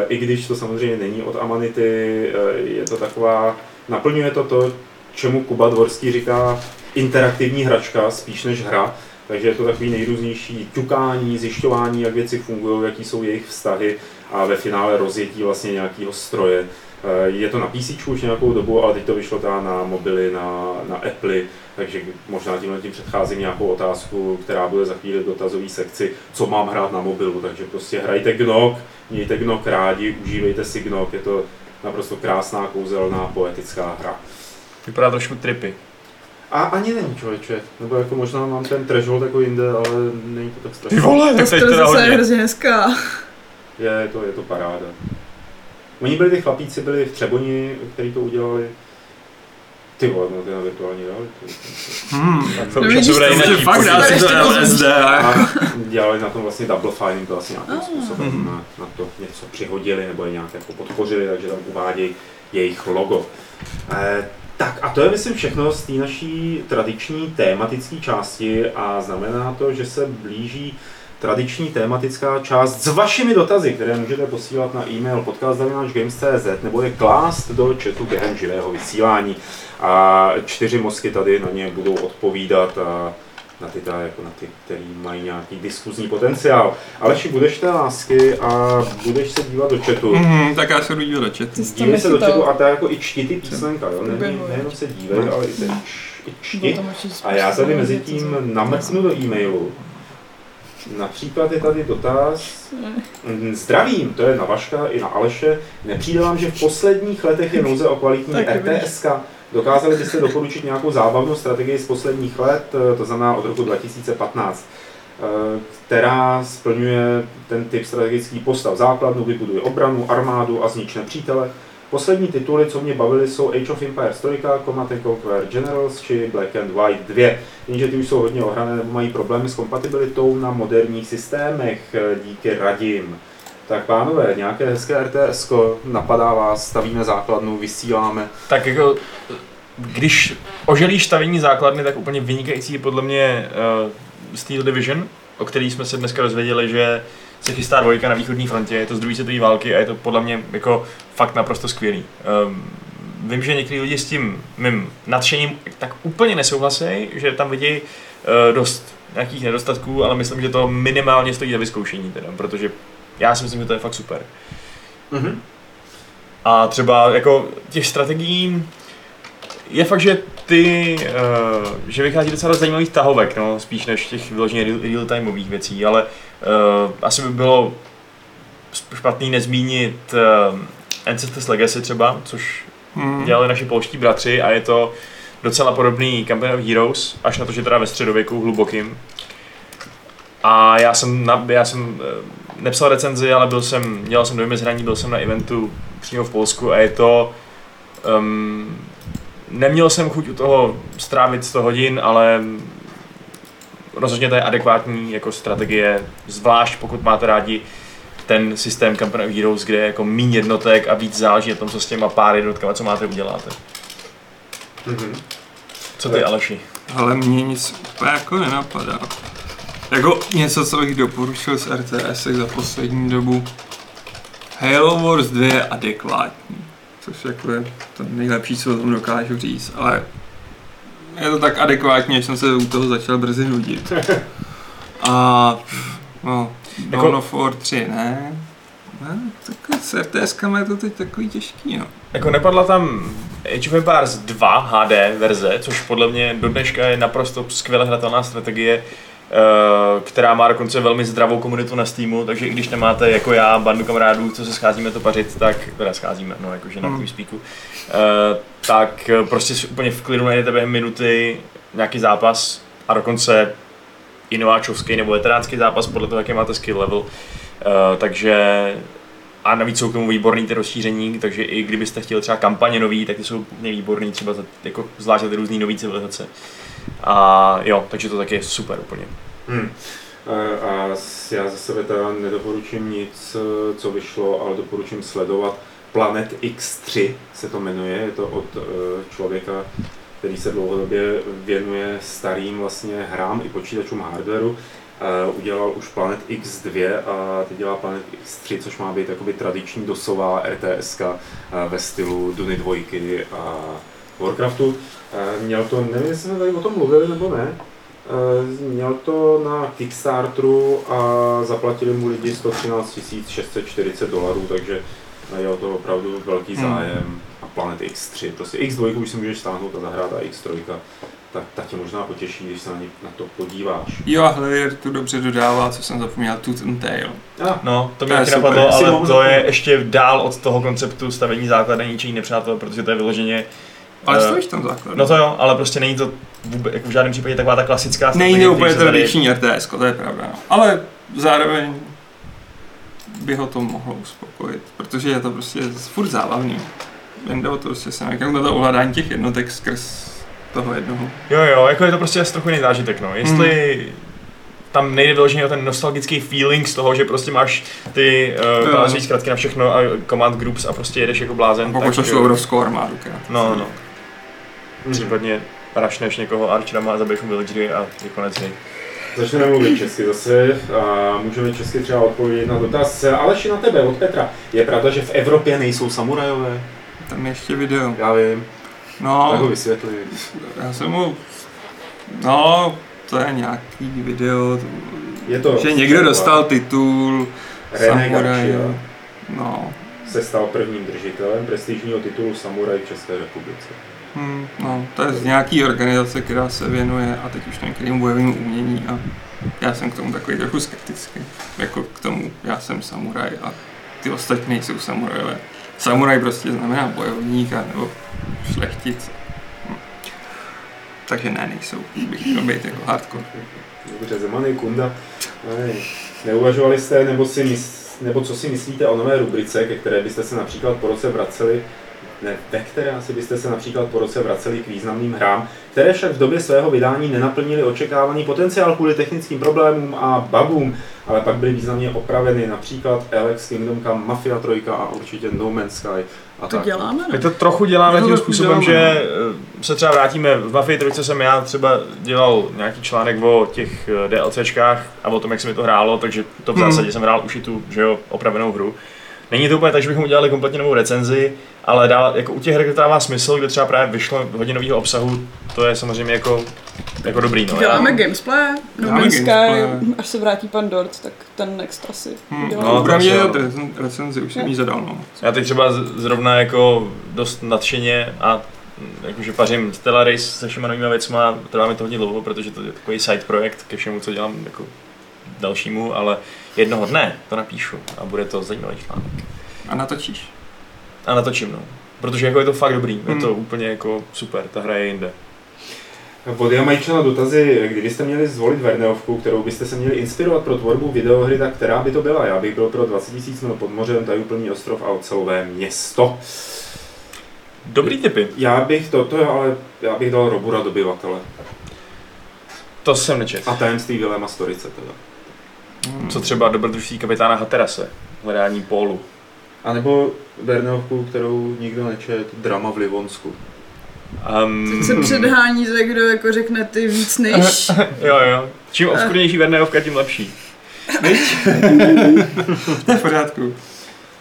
i když to samozřejmě není od Amanity, eh, je to taková, naplňuje to to, čemu Kuba Dvorský říká interaktivní hračka, spíš než hra, takže je to takový nejrůznější ťukání, zjišťování, jak věci fungují, jaký jsou jejich vztahy a ve finále rozjetí vlastně nějakého stroje. Eh, Je to na PC už nějakou dobu, ale teď to vyšlo teda na mobily, na, na Apple, takže možná tímhle tím předcházím nějakou otázku, která bude za chvíli v dotazové sekci, co mám hrát na mobilu, takže prostě hrajte GNOG, mějte GNOG rádi, užívejte si GNOG, je to naprosto krásná, kouzelná, poetická hra. Vypadá trošku tripy. A ani není člověče, nebo jako možná mám ten threshold jako jinde, ale není to tak strašně. vole, Ta tak teda stylizace je hodně. hrozně hezká. Je, je to, je to paráda. Oni byli ty chlapíci, byli v Třeboni, který to udělali. Ty vole, no ty na virtuální realitu. Hmm. Tak to už asi bude jinak. fakt dá si to LSD. A dělali na tom vlastně double fine, to vlastně nějakým Ah. způsobem Mhm. na, na to něco přihodili nebo je nějak jako podpořili, takže tam uvádějí jejich logo. Eh, tak a to je myslím všechno z té naší tradiční tématické části a znamená to, že se blíží tradiční tématická část s vašimi dotazy, které můžete posílat na e-mail podcast.games.cz nebo je klást do chatu během živého vysílání a čtyři mozky tady na ně budou odpovídat a na ty, teda, jako na ty, který mají nějaký diskuzní potenciál. Aleši, budeš té lásky a budeš se dívat do chatu. Mhm, tak já se jdu dívat do chatu. Dívej se do chatu a ta jako i čti ty písmenka, jo? Ne, nejenom se dívej, ale i, se i čti. A já tady mezi tím namrknu do e-mailu. Například je tady dotaz. Mm, Zdravím, to je na Vaška i na Aleše. Nepřijde vám, že v posledních letech je nouze o kvalitní Tak, RTS? Dokázali byste doporučit nějakou zábavnou strategii z posledních let, eh, to znamená od roku 2015, eh, která splňuje ten typ strategický postav. Základnu vybuduje obranu, armádu a znič nepřítele. Poslední tituly, co mě bavily, jsou Age of Empires 3, Command and Conquer Generals či Black and White 2. Jenže ty už jsou hodně ohrané nebo mají problémy s kompatibilitou na moderních systémech, eh, díky radím. Tak pánové, nějaké hezké RTS napadá vás, stavíme základnu, vysíláme. Tak jako, když oželíš stavění základny, tak úplně vynikající je podle mě uh, Steel Division, o který jsme se dneska dozvěděli, že se chystá dvojka na východní frontě, je to z druhé světové války a je to podle mě jako fakt naprosto skvělý. Um, vím, že někteří lidi s tím mým nadšením tak úplně nesouhlasí, že tam vidějí uh, dost nějakých nedostatků, ale myslím, že to minimálně stojí za vyzkoušení teda, protože já si myslím, že to je fakt super. Mhm. A třeba jako těch strategií je fakt, že ty, uh, že vychází docela dost zajímavých tahovek, no, spíš než těch vyloženě real- real-timeových věcí, ale uh, asi by bylo špatný nezmínit uh, Ancestors Legacy třeba, což Mhm. dělali naši polští bratři a je to docela podobný Company of Heroes, až na to, že teda ve středověku hlubokým. A já jsem, na, já jsem eh, nepsal recenzi, ale byl jsem, dělal jsem dojmy z hraní, byl jsem na eventu přímo v Polsku a je to... Um, neměl jsem chuť u toho strávit 100 hodin, ale rozhodně to je adekvátní jako strategie, zvlášť pokud máte rádi ten systém Company of Heroes, kde je jako méně jednotek a víc záleží na tom, co s těma pár jednotkama, co máte, uděláte. Mhm. Co ty, Aleši? Ale mě nic úplně jako nenapadá. Jako něco, co bych doporučil z RTS za poslední dobu. Halo Wars 2 je adekvátní. Což jako je to nejlepší, co o tom dokážu říct, ale je to tak adekvátní, že jsem se u toho začal brzy nudit. A no, Jako- Dawn of War 3, ne? Ne, tak s RTS je to teď takový těžký, no. Jako nepadla tam Age of Empires 2 HD verze, což podle mě do dneška je naprosto skvěle hratelná strategie, která má dokonce velmi zdravou komunitu na Steamu, takže i když nemáte jako já bandu kamarádů, co se scházíme to pařit, tak teda scházíme, no jakože na Hmm. TeamSpeaku, eh, tak eh, prostě si úplně v klidu najdete během minuty nějaký zápas a dokonce i nováčovský nebo veteránský zápas podle toho, jaký máte skill level. Eh, takže a navíc jsou k tomu výborný ty rozšíření, takže i kdybyste chtěli třeba kampaně nový, tak ty jsou úplně výborný, třeba za, jako zvlášť ty různý nový civilizace. A jo, takže to taky je super úplně. Hmm. A- já za sebe teda nedoporučím nic, eh, co vyšlo, ale doporučím sledovat Planet X3 se to jmenuje, je to od eh, člověka, který se dlouhodobě věnuje starým vlastně hrám i počítačům hardwareu. Eh, Udělal už Planet X2 a teď dělá Planet X3, což má být jakoby tradiční dosová RTS ve stylu Duny 2 a Warcraftu. Eh, Měl to, nevím, jestli jsme tady o tom mluvili nebo ne, Eh, Měl to na Kickstarteru a zaplatili mu lidi 113 640 dolarů, takže je o to opravdu velký Hmm. zájem. A Planet X3, prostě X2 už si můžeš stáhnout a zahrát a X3, tak, tak tě možná potěší, když se na, ní, na to podíváš. Jo, a Hlevěr tu dobře dodává, co jsem zapomněl, Tooth and Tail. A, No, to To mě taky napadlo, ale to je ještě dál od toho konceptu stavění základu ničení nepřátel, protože to je vyloženě... Ale eh, stojíš tam základ. No to jo, ale prostě není to vůbec, jako v žádném případě taková ta klasická Není to úplně tradiční RTS, to je pravda. No. Ale zároveň by ho to mohlo uspokojit, protože je to prostě furt zábavný. Jen jde o to, prostě se jak na to ovládání těch jednotek skrz toho jednoho. Jo, jo, jako je to prostě trochu jiný zážitek, no. Jestli Hmm. tam nejde vyloženě o ten nostalgický feeling z toho, že prostě máš ty uh, zkratky na všechno a command groups a prostě jedeš jako blázen. Pokud tak, šlo obrovskou armádu. krát. No, no. Mhm. Případně rašneš někoho archerama a zabiješ mu villagery a je konec hry. Začneme mluvit česky zase a můžeme česky třeba odpovědět na dotaz Aleši na tebe od Petra. Je pravda, že v Evropě nejsou samurajové? Tam je ještě video. Já vím, No, tak ho vysvětli. já jsem mu... No, to je nějaký video, Je to že někdo dostal titul samuraj. No, se stal prvním držitelem prestižního titulu samuraj v České republice. Hmm, no, to je z nějaký organizace, která se věnuje a teď už nevím, kterým bojovým umění a já jsem k tomu takový trochu skeptický. Jako k tomu, já jsem samuraj a ty ostatní nejsou samurajové. Samuraj prostě znamená bojovník a nebo šlechtic. Hm. Takže ne, nejsou. Bych chtěl být jako hardcore. Dobře, Zemany, Kunda. Ne, neuvažovali jste, nebo, si nebo co si myslíte o nové rubrice, ke které byste se například po roce vraceli, ve které asi byste se například po roce vraceli k významným hrám, které však v době svého vydání nenaplnili očekávaný potenciál kvůli technickým problémům a bugům, ale pak byly významně opraveny, například Alex Kingdom Come, Mafia 3 a určitě No Man's Sky. A To tak. děláme, My no. to trochu děláme My tím způsobem, děláme, že eh, se třeba vrátíme, v Mafii 3 jsem já třeba dělal nějaký článek o těch eh, DLCčkách a o tom, jak se mi to hrálo, takže to v Hmm. zásadě jsem hrál už i tu, že jo, opravenou hru. Není to úplně tak, že bychom udělali kompletně novou recenzi, ale dá, jako u těch her, kde to dává smysl, kde třeba právě vyšlo hodně nového obsahu, to je samozřejmě jako, jako dobrý. No. Děláme Já, gamesplay, No Sky, gamesplay. až se vrátí pan Dort, tak ten next asi Hmm. No, no, asi mě recenzi už jsem jí zadal, no. já teď třeba zrovna jako dost nadšeně a mm, jakože pařím Stellaris se všema novými věcma, trvá mi to hodně dlouho, protože to je takový side projekt ke všemu, co dělám jako dalšímu, ale jednoho dne to napíšu a bude to zajímavý článek. A natočíš. A natočím, no. Protože jako je to fakt dobrý, je Hmm. to úplně jako super, ta hra je jinde. Od Jamajča na dotazy, kdybyste měli zvolit Verneovku, kterou byste se měli inspirovat pro tvorbu videohry, tak která by to byla? Já bych byl pro 20 000 mil pod mořem, tajuplný ostrov a ocelové město. Dobrý typy, Já bych to, to je, ale já bych dal Robura dobyvatele. to jsem nečet. A tajemství Vilema Storice teda. Hmm. Co třeba dobrodružství kapitána Haterase, hledání pólu. A nebo Verneovku, kterou nikdo nečet, drama v Livonsku. Um, se předhání, za kdo jako řekne ty víc než. jo, jo. Čím obskurnější Verneovka, tím lepší. To je v pořádku.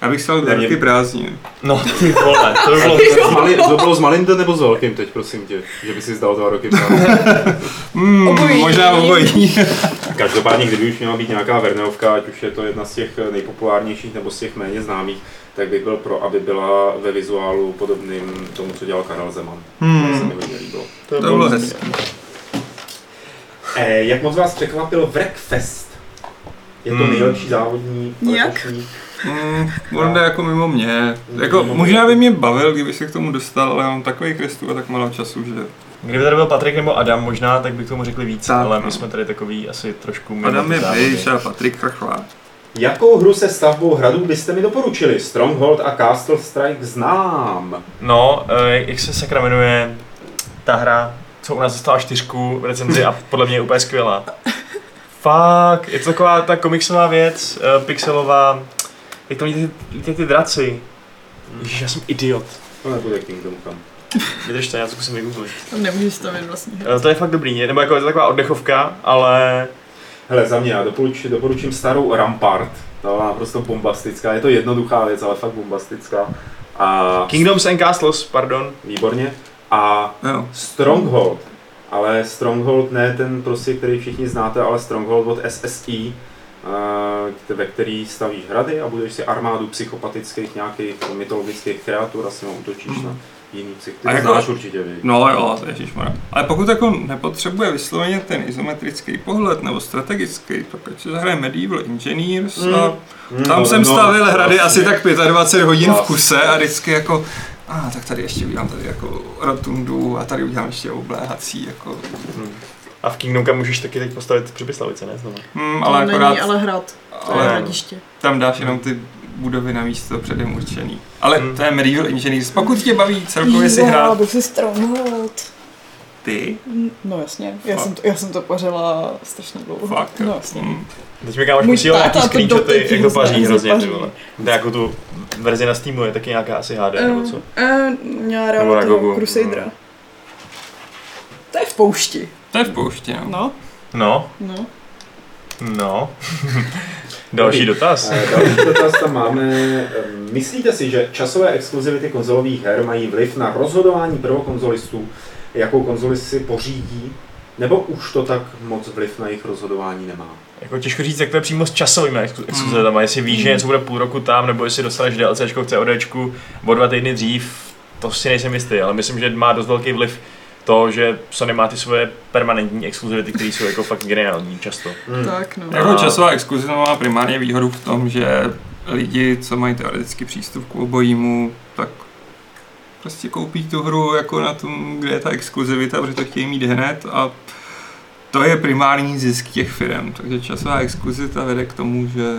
Abych stal Ne, mě- dárky prázdnin. No, ty vole, to by bylo... S Mali, to bylo s malým nebo s velkým teď, prosím tě, že by si zdal dva roky. Hmm, Obojí. možná obojí. Každopádně, kdyby už měla být nějaká Verneovka, ať už je to jedna z těch nejpopulárnějších nebo z těch méně známých, tak bych byl pro, aby byla ve vizuálu podobným tomu, co dělal Karel Zeman. To se Hmm, mi hodně líbilo. to bylo hezké. Eh, jak moc vás překvapil Wreckfest? Je to Hmm. nejlepší závodní Jak? letošní- Hmm, on jde jako mimo mě. Jako, možná by mě bavil, kdyby se k tomu dostal, ale mám takový krestů a tak málo času, že... Kdyby tady byl Patrik nebo Adam možná, tak bych tomu řekli víc, Tak, ale no. my jsme tady takový asi trošku mimo Adam je. Bejš a Patrik Krchla. Jakou hru se stavbou hradů byste mi doporučili? Stronghold a Castle Strike znám. No, eh, jak se sakra jmenuje ta hra, co u nás dostala čtyřku v recenzi a podle mě je úplně skvělá. Fakt, je to taková ta komiksová věc, eh, pixelová, jak to lítají ty, ty draci. Ježiš, já jsem idiot. To nebude Kingdom Come. Vydržte, já to zkusím vygooglit. Tam nemůžeš stavit vlastně. Eh, To je fakt dobrý, nebo jako je to taková oddechovka, ale Hele, za mě já doporučím, doporučím starou Rampart. Ta byla naprosto bombastická. Je to jednoduchá věc, ale fakt bombastická. A Kingdoms and Castles, pardon. výborně. A Jo. Stronghold. Ale Stronghold ne ten prostě, který všichni znáte, ale Stronghold od SSI, ve který stavíš hrady a budeš si armádu psychopatických nějakých mytologických kreatur a s nimi útočíš na jiný psych. Ty A jako- znáš určitě, víš. No jo, ježišmarja. Ale pokud jako nepotřebuje vysloveně ten izometrický pohled nebo strategický, tak ať si zahraje Medieval Engineers a Mm, tam no, jsem no, stavil hrady vlastně. asi tak 25 hodin v Vlastně. kuse a vždycky jako a tak tady ještě udělám tady jako rotundu a tady udělám ještě obléhací jako A v Kingdom Come můžeš taky teď postavit Přibyslavice, ne? Znovu. hmm, Ale ale to akorát není ale hrad. To je ale hradiště. tam dáš jenom ty budovy na místo předem určený. Ale Hmm. to je Medieval Engineers. Pokud tě baví celkově si hrát bych si Stronghold. ty, No jasně, já Fakt. jsem, to, já jsem to pořela strašně dlouho. fakt. No jasně. Hmm. Teď mi kámoš posílal nějaký screenshoty, jak to paří hrozně ty vole. Je jako tu verzi na Steamu je taky nějaká asi HD, nebo co? Uh, Gogu, Crusadera. no. To je v poušti. To je v poušti, no. No, No, no. no. Další dotaz. Eh, Další dotaz tam máme. Myslíte si, že časové exkluzivity konzolových her mají vliv na rozhodování prvokonzolistů, jakou konzoli si pořídí, nebo už to tak moc vliv na jejich rozhodování nemá? Jako těžko říct, jak to je přímo s časovými exklu- exkluzivitama, jestli víš, že něco bude půl roku tam, nebo jestli dostaneš DLCčko v CODčku o dva týdny dřív, to si nejsem jistý, ale myslím, že má dost velký vliv to, že Sony má ty svoje permanentní exkluzivity, které jsou jako fakt geniální často. Hmm. Tak no. Jako časová exkluzivita má primárně výhodu v tom, že lidi, co mají teoreticky přístup k obojímu, tak prostě koupí tu hru jako na tom, kde je ta exkluzivita, protože to chtějí mít hned a to je primární zisk těch firm. Takže časová exkluzivita vede k tomu, že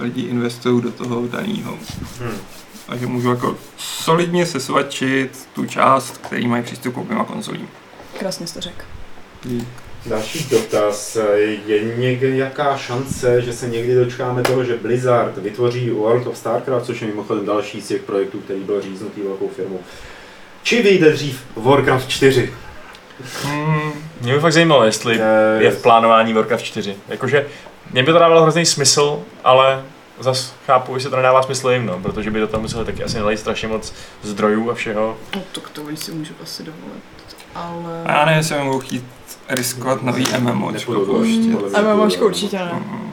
lidi investují do toho daného. Hmm. A že můžu jako solidně sesvačit tu část, který mají přístup k oběma konzolím. Krásně to řekl. Další dotaz. Je někdy jaká šance, že se někdy dočkáme toho, že Blizzard vytvoří World of Starcraft, což je mimochodem další z těch projektů, který byl říznutý velkou firmou. Či vyjde dřív Warcraft 4? Hmm, Mě by fakt zajímalo, jestli Eh, je v plánování Warcraft 4. Jakože mě by to dávalo hrozný smysl, ale zas chápu, že se to nedává smysl jim, no, protože by do toho museli taky asi nalejt strašně moc zdrojů a všeho. No to k tomu si můžu asi dovolit. Ale... a já nevím, jestli budou chtít riskovat nový MMO. Do- určitě ne. Mm.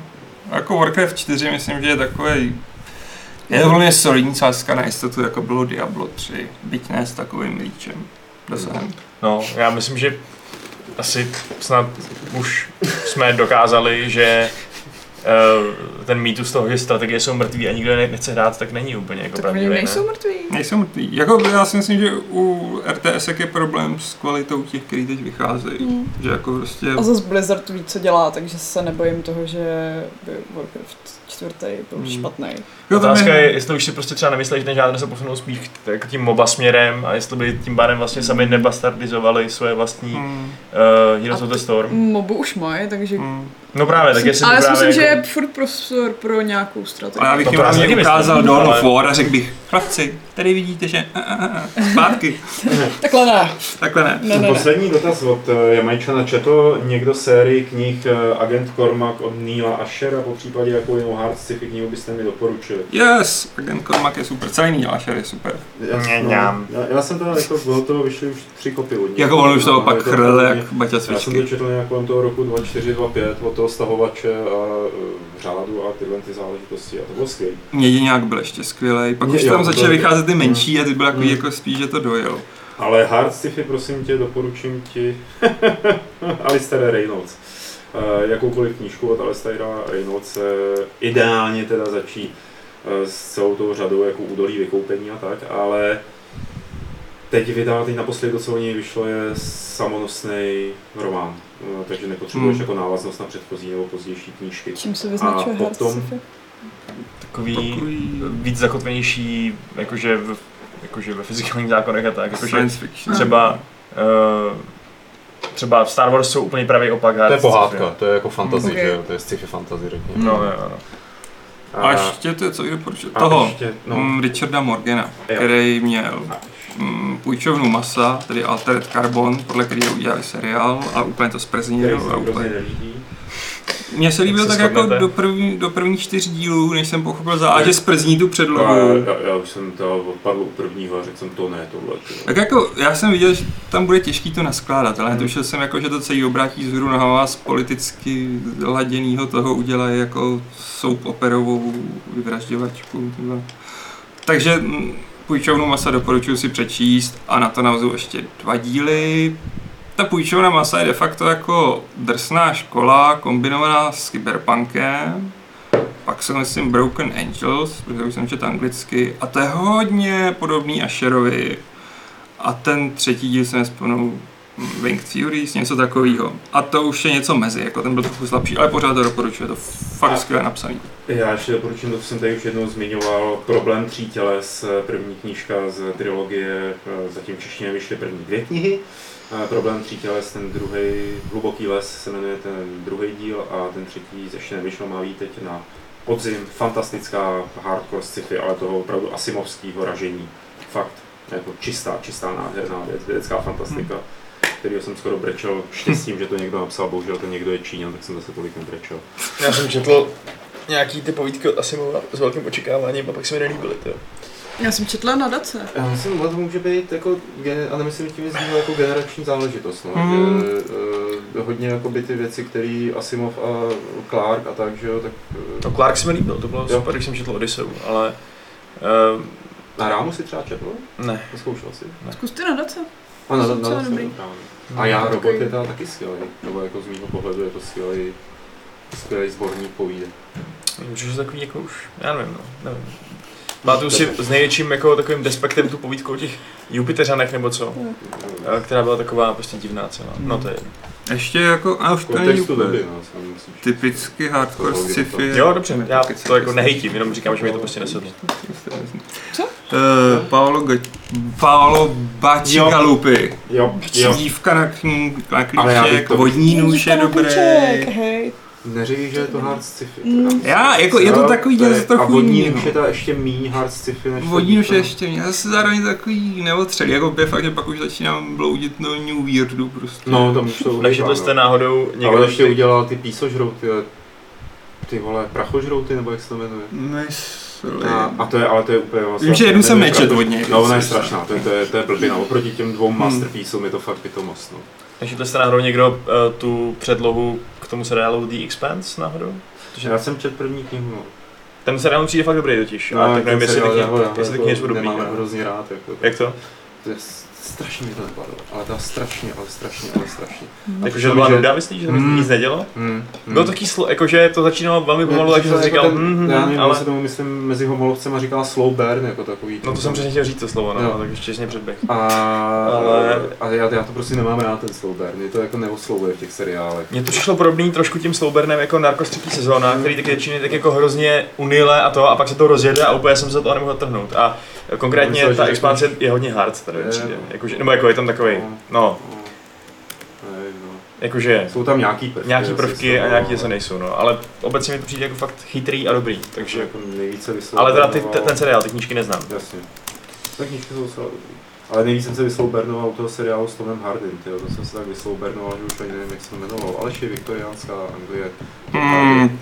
Jako Warcraft 4 myslím, že je takový je to velmi solidní sázka na jistotu, jako bylo Diablo 3, byť ne s takovým líčem. Dosahem. No, já myslím, že asi snad už jsme dokázali, že ten mýtus toho, že strategie jsou mrtví a nikdo je nechce hrát, tak není úplně jako Tak oni pravdivý, nejsou ne? mrtví. Nejsou mrtví. Jako já si myslím, že u RTS je problém s kvalitou těch, který teď vycházejí. Hmm. Že jako prostě... A zase Blizzard ví, co dělá, takže se nebojím toho, že by Warcraft čtvrtý byl Hmm. špatný. Jo, Otázka je, jestli už si prostě třeba nemyslíš, že ten žádný se posunul spíš k- jako tím MOBA směrem a jestli by tím pádem vlastně sami nebastardizovali svoje vlastní uh, Hmm, Heroes A of the Storm. Mobu už mají, takže... hmm. No právě, tak jestli Ale já myslím, že jako... je furt pros, prostor pro nějakou strategii. Ale já bych No to jim myslím, ukázal Dawn of War a řekl bych, chlapci, tady vidíte, že a, a, a, zpátky. Takhle ne. Takhle ne. Ne, ne, ne. Poslední dotaz od eh, Jamajčana. Četl někdo sérii knih eh, Agent Cormac od Neila Ashera, po případě jakou jinou hard sci-fi knihu byste mi doporučili? Yes, Agent Cormac je super, celý Neil Asher je super. Já, já, já jsem to jako, bylo to, vyšly už tři kopy od něj. Jako on už toho pak chrl jak Baťa Já jsem to četl nějak kolem toho roku 24, 25 od toho stahovače a eh, řádu a tyhle ty záležitosti a to bylo skvělé. Měděňák byl ještě skvělý, pak Mě- už tam začaly byl- vycházet ty menší a ty byl takový Mm. jako spíš, že to dojel. Ale hard sci-fi, prosím tě, doporučím ti Alistair Reynolds. Eh, jakoukoliv knížku od Alistaira Reynolds, ideálně teda začít eh, s celou tou řadou jako údolí vykoupení a tak, ale teď vydal, teď naposledy, co o něj vyšlo, je samonosný román, Eh, takže nepotřebuješ Hmm. jako návaznost na předchozí nebo pozdější knížky. Čím se vyznačuje A hard potom- sci-fi? Takový Takový víc zakotvenější, jakože v, jakože ve fyzikálních zákonech a tak, jakože science fiction. třeba uh, třeba v Star Wars jsou úplně pravý opak. To je pohádka, to je jako fantasy, Ok. že jo, to je sci-fi fantasy, řekněme. No, jo, no. A ještě to je, co doporučil. a Toho, ještě, no. no, Richarda Morgana, Jo. který měl a- mm, půjčovnu masa, tedy Altered Carbon, podle kterého udělali seriál a úplně to se A úplně. Mně se líbil Jak se tak jako do, první, do prvních čtyř dílů, než jsem pochopil za A, že sprzní tu předlohu. já, já, už jsem to odpadl u prvního a řekl jsem to ne, tohle. Tak jako, já jsem viděl, že tam bude těžký to naskládat, ale netušil jsem jako, že to celý obrátí z hůru nohama z politicky laděnýho toho udělají jako soap operovou vyvražďovačku. tyhle. Takže mm, půjčovnu masa doporučuji si přečíst a na to navazuju ještě dva díly. Ta půjčovna masa je de facto jako drsná škola kombinovaná s kyberpunkem. Pak jsou myslím Broken Angels, protože už jsem četl anglicky, a to je hodně podobný Asherovi. A ten třetí díl se nespomenu Winged Furies, něco takového. A to už je něco mezi, jako ten byl trochu slabší, ale pořád to doporučuji, to fakt skvěle napsaný. Já ještě doporučím, to jsem tady už jednou zmiňoval, Problém tří těles, první knížka z trilogie, zatím v češtině vyšly první dvě knihy. A Problém tří těles, ten druhý Hluboký les se jmenuje ten druhý díl a ten třetí ještě nevyšel, má teď na podzim. Fantastická hardcore sci-fi, ale toho opravdu asimovského ražení. Fakt, jako čistá, čistá nádherná věc, vědecká fantastika. kterýho jsem skoro brečel štěstím, že to někdo napsal, bohužel to někdo je Číňan, tak jsem zase tolik nebrečel. Já jsem četl nějaký ty povídky od Asimova s velkým očekáváním a pak se mi nelíbily, to. Já jsem četla nadace. Já myslím, že to může být jako, a nemyslím tím zmínil jako generační záležitost, no, Hmm. že uh, hodně jako by ty věci, které Asimov a Clark a tak, že jo, tak No uh, Clark se mi líbil, to bylo Jo. super, když jsem četl Odysseu, ale uh, na rámu si třeba četl? ne. Zkoušel si? Zkus ty nadace. A na, Jsou na, docela na, dobrý. A já, robot je teda taky skvělý, nebo jako z mého pohledu je to skvělý, skvělý sborník povídek. Můžeš že takový jako už, já nevím, no, nevím. Máte si s největším jako takovým despektem tu povídku o těch Jupiteřanech nebo co, eh, která byla taková prostě divná celá. No to je. Ještě jako, a V doby, no, typicky hardcore sci-fi. Jo, dobře, já to jako nehejtím, jenom říkám, že mi to prostě nesedlo. Co? Uh, Paolo, Ga- Paolo Bacigalupi. Jo, jo. Dívka na, klíček, to- vodní nůž je dobrý. Hej. Neříkej, že je to hard sci-fi. Mm. teda. Já, jako je to takový je- něco trochu A vodní je teda ještě méně hard sci-fi než Vodní to- je ještě mě, zase zároveň takový neotřelý, jako je fakt, že pak už začínám bloudit do New Weirdu prostě. No, tam už to Nečetli jste náhodou Někdo Ale ještě udělal ty písožrouty, ale ty vole, prachožrouty, nebo jak se to jmenuje. Myslím. A, a to je, ale to je úplně vlastně... Vím, že jednu jsem nečet od něj. No, ona je strašná, to je, to je, to je blbina. Oproti těm dvou Hmm. masterpieceům je to fakt pitomost, no. Nečetli jste náhodou někdo uh, tu předlohu tomu seriálu The Expanse náhodou? Protože Já jsem čet první knihu, ten seriál přijde fakt dobrý totiž, no, tak nevím, jestli ty knihy- jestli jsou dobrý. Nemám hrozně rád, jako. Jak to? To strašně mi to nepadlo, ale to strašně, ale strašně, ale strašně. Jakože to byla nuda, myslíš, že to Hmm. nic nedělo? Hmm. Bylo taky slo, jakože to začínalo velmi pomalu, takže jsem si říkal, ten, hm, hm, já nevím, ale... ale... se tomu myslím mezi homolovcem a říkal slow burn, jako takový. No to jsem přesně chtěl říct to slovo, no, Jo. tak ještě mě předběh. A, Ale- a já, já, to prostě nemám rád ten slow burn, je to jako neoslovuje v těch seriálech. Mně to přišlo podobný trošku tím Slowburnem jako Narcos třetí sezóna, který taky začíná tak jako hrozně unile a to a pak se to rozjede a úplně jsem se toho nemohl trhnout. A konkrétně Myslel, že ta expanse je hodně hard tady Je, přijde. no. Jakože, nebo jako je tam takový, no, Nevím, no. Jakože Jsou tam nějaký prvky. nějaký prvky a nějaký zase nejsou, no. Ale obecně mi to přijde jako fakt chytrý a dobrý, Takže jako nejvíce Ale teda ty, ten seriál, ty knížky neznám. Jasně. Tak knížky jsou docela dobrý. Ale nejvíc jsem se vysloubernoval u toho seriálu s Tomem Hardym, tyjo. to jsem se tak vysloubernoval, že už ani nevím, jak se to jmenovalo. Aleš je viktoriánská Anglie. Hmm,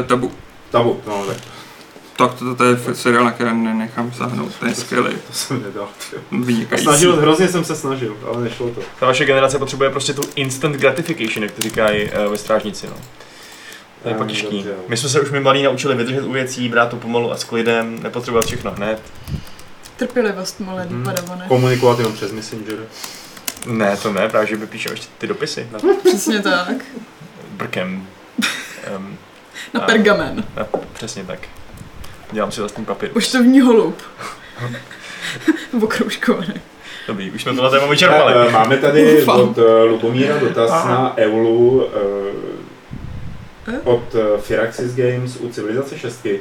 eh, tabu. Tabu, no tak Tak to, to je seriál, na který nenechám sáhnout, ten je skvělý, to jsem nedal. tyjo. vynikající. Snažil, hrozně jsem se snažil, ale nešlo to. Ta vaše generace potřebuje prostě tu instant gratification, jak to říkají uh, ve strážnici, no. To je pak těžký. My jsme se už my malí naučili vydržet u věcí, brát to pomalu a s klidem, nepotřebovat všechno hned. Trpělivost, mladý Mhm. padavané. Komunikovat jenom přes Messenger. Ne, to ne, právě že by píšeme ještě ty dopisy na Přesně tak. brkem. Um, Na A- pergamen. na, přesně tak. Dělám si vlastní papír. Poštovní holub. Okroužkovaný. Dobrý, už jsme tohle téma vyčerpali. Eh, Máme tady od eh, Lubomíra dotaz Aha. na Eulu Eh? eh, od eh, Firaxis Games u Civilizace 6, eh,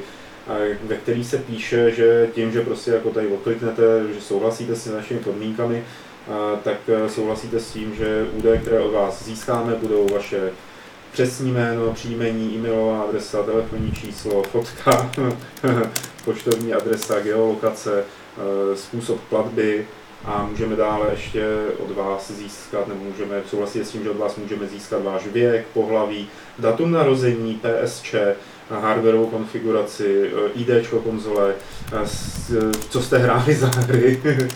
ve který se píše, že tím, že prostě jako tady odkliknete, že souhlasíte s našimi podmínkami, eh, tak eh, souhlasíte s tím, že údaje, které od vás získáme, budou vaše přesní jméno, příjmení, e-mailová adresa, telefonní číslo, fotka, poštovní adresa, geolokace, eh, způsob platby a můžeme dále ještě od vás získat, nebo můžeme souhlasit s tím, že od vás můžeme získat váš věk, pohlaví, datum narození, PSČ, hardwareovou konfiguraci, ID konzole, eh, co jste hráli za hry,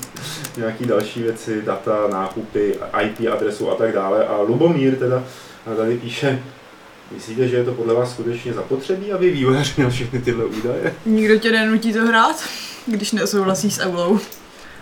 nějaký další věci, data, nákupy, IP adresu a tak dále. A Lubomír teda tady píše, myslíte, že je to podle vás skutečně zapotřebí, aby vývojáři měl všechny tyhle údaje? Nikdo tě nenutí to hrát, když nesouhlasí s Eulou.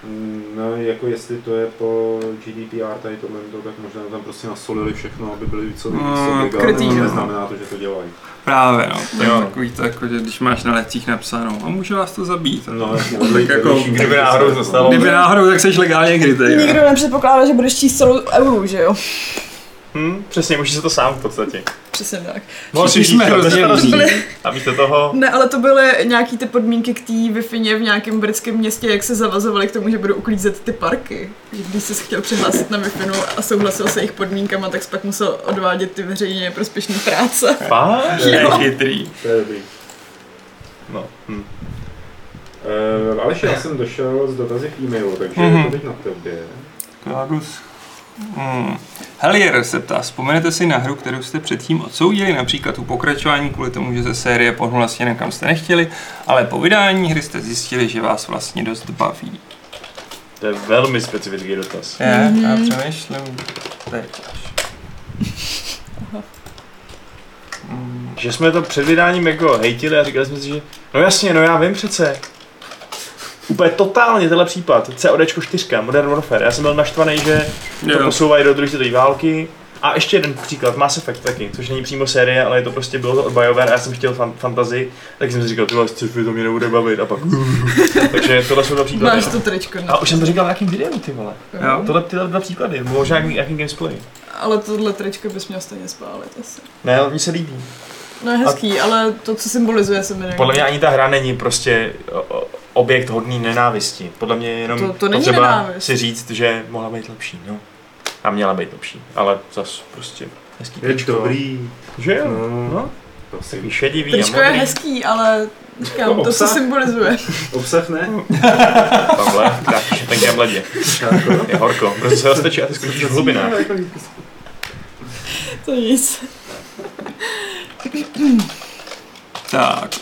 Mm, No, jako jestli to je po GDPR tady tohle, to, tak možná tam prostě nasolili všechno, aby byli co nejvíc obligátní, krytý, ale no. neznamená to, že to dělají. Právě, no. To je Jo. takový to, jako, že když máš na letcích napsáno, a může vás to zabít. No, Tak jako, vedlejší kdyby náhodou no. to stalo. Kdyby náhodou, tak jsi legálně krytý. Nikdo nepředpokládá, že budeš číst celou Eulu, že jo? Hm, přesně, můžeš se to sám v podstatě. Přesně tak. Všichni jsme hrozně rozumí. A místo toho, Ne, ale to byly nějaký ty podmínky k té wi v nějakém britském městě, jak se zavazovali k tomu, že budou uklízet ty parky. Když jsi chtěl přihlásit na wi a souhlasil se jejich podmínkama, tak jsi pak musel odvádět ty veřejně prospěšné práce. To je chytrý. To je dobrý. No, hm. Uh, Aleš, já jsem došel z dotazy k e-mailu, takže Mhm. je to teď na tobě. Klagus. Hmm. Helier se ptá, vzpomenete si na hru, kterou jste předtím odsoudili, například u pokračování kvůli tomu, že ze série pohnula stěnem, kam jste nechtěli, ale po vydání hry jste zjistili, že vás vlastně dost baví. to je velmi specifický dotaz. Je, Mhm. já přemýšlím teď až. Že jsme to před vydáním jako hejtili a říkali jsme si, že no jasně, no já vím přece. Úplně totálně tenhle případ. CODčko 4, Modern Warfare. Já jsem byl naštvaný, že to Jo. posouvají do druhé světové války. A ještě jeden příklad, Mass Effect taky, což není přímo série, ale je to prostě bylo to od BioWare a já jsem chtěl fan- fantasy, tak jsem si říkal, tyhle sci-fi to mě nebude bavit a pak Takže tohle jsou dva příklady. Máš to tričko. A už jsem to říkal v jakým videu, ty vole. Jo. Tohle tyhle dva příklady, možná jaký, jaký gamesplay. Ale tohle tričko bys měl stejně spálit asi. Ne, mně se líbí. No je hezký, ale to, co symbolizuje, se mi nelíbí. Podle mě ani ta hra není prostě o- o- objekt hodný nenávisti. Podle mě je jenom To- to není potřeba nenávist. si říct, že mohla být lepší. No. A měla být lepší, ale zas prostě hezký Je tričko. dobrý. Že jo? No. No, Prosím. takový šedivý Tričko a je hezký, ale říkám, to, co Obsah? symbolizuje. Obsah ne? Pavle, krátíš v tenkém ledě. Jako? Je horko. Prostě se roztečí a ty skončíš v hlubinách. To nic. Tak,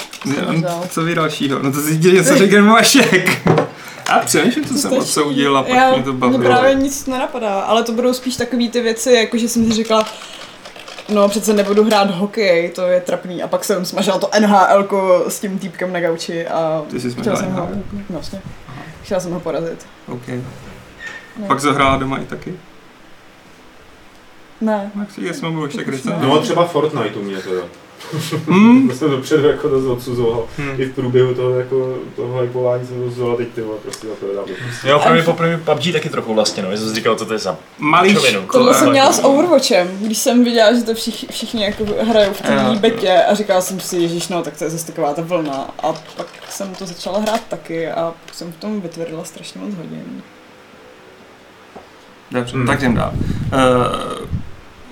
co vy dalšího? No to si dělí, co řekl Vašek. A přemýšlím, co jsem odsoudil a pak Já, mě to bavilo. Mě právě nic nenapadá, ale to budou spíš takové ty věci, jako že jsem si říkala, no přece nebudu hrát hokej, to je trapný. A pak jsem smažila to NHL s tím týpkem na gauči a Ty jsi chtěla jsem ho, NHL. vlastně, chtěla jsem ho porazit. OK. Ne. Pak zahrála doma i taky? Ne. Tak si jsme mluvili recentně. No třeba Fortnite u mě teda. Hmm? To jsem dopředu jako dost odsuzoval. Hmm. I v průběhu toho, jako, toho hypování jsem to odsuzoval, teď ty vole, prostě za to dám. Jo, pro mě po první PUBG taky trochu vlastně, no. Já jsem si říkal, co to je za Malý Čovinu. Tohle jsem měla s Overwatchem, když jsem viděla, že to všichni, všichni jako hrajou v té Jo. betě a říkala jsem si, ježiš, no, tak to je zase taková ta vlna. A pak jsem to začala hrát taky a pak jsem v tom vytvrdila strašně moc hodin. Dobře, Hmm. tak jdem dál. Uh,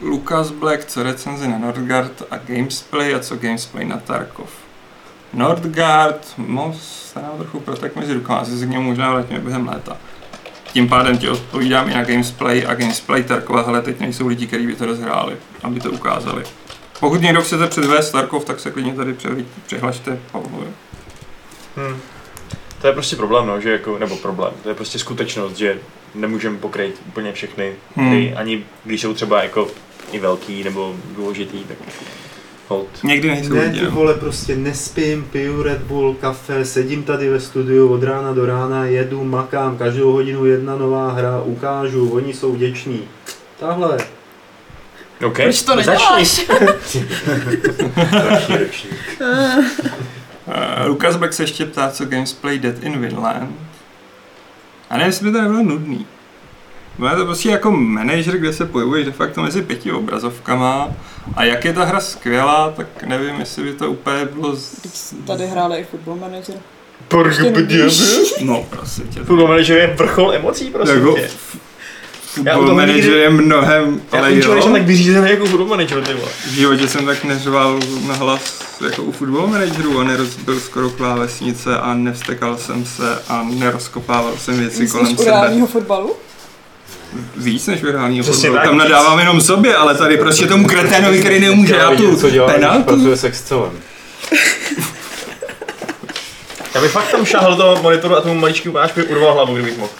Lucas Black, co recenze na Nordgard a Gamesplay a co Gamesplay na Tarkov. Nordgard, moc se nám trochu protek mezi rukama, asi se k němu možná vrátíme během léta. Tím pádem ti odpovídám i na Gamesplay a Gamesplay Tarkova, hele, teď nejsou lidi, kteří by to rozhráli, aby to ukázali. Pokud někdo chcete předvést Tarkov, tak se klidně tady při- přihlašte Pavlovi. Hmm. To je prostě problém, no, že jako, nebo problém, to je prostě skutečnost, že nemůžeme pokryt úplně všechny Hmm. hry, ani když jsou třeba jako i velký nebo důležitý, tak hold. Někdy nejsou Ne, lidi, ty vole, prostě nespím, piju Red Bull, kafe, sedím tady ve studiu od rána do rána, jedu, makám, každou hodinu jedna nová hra, ukážu, oni jsou vděční. Tahle. OK, Proč to začni. neděláš? Uh, Lukas Beck se ještě ptá, co Gamesplay Dead in Vinland. A nevím, jestli by to nebylo nudný. Bylo je to prostě jako manager, kde se pohybuješ de facto mezi pěti obrazovkama a jak je ta hra skvělá, tak nevím, jestli by to úplně bylo... Z... Tady hráli i football manager. No, prostě tě. Football manager je vrchol emocí, prosím Jako, tě. Já Football manager je mnohem, Já ale jo, jsem tak vyřízený jako football manager, ty vole. v životě jsem tak neřval na hlas jako u football managerů a nerozbil skoro klávesnice a nevstekal jsem se a nerozkopával jsem věci Víc kolem sebe. reálního fotbalu? Víc než reálního Přesně fotbalu. tak, Tam nadávám jenom sobě, ale tady prostě tomu kreténovi, který nemůže dát tu co dělá, penaltu. pracuje s Excelem. Já bych fakt tam šáhl do toho monitoru a tomu maličkému páčkovi urval hlavu, kdybych mohl.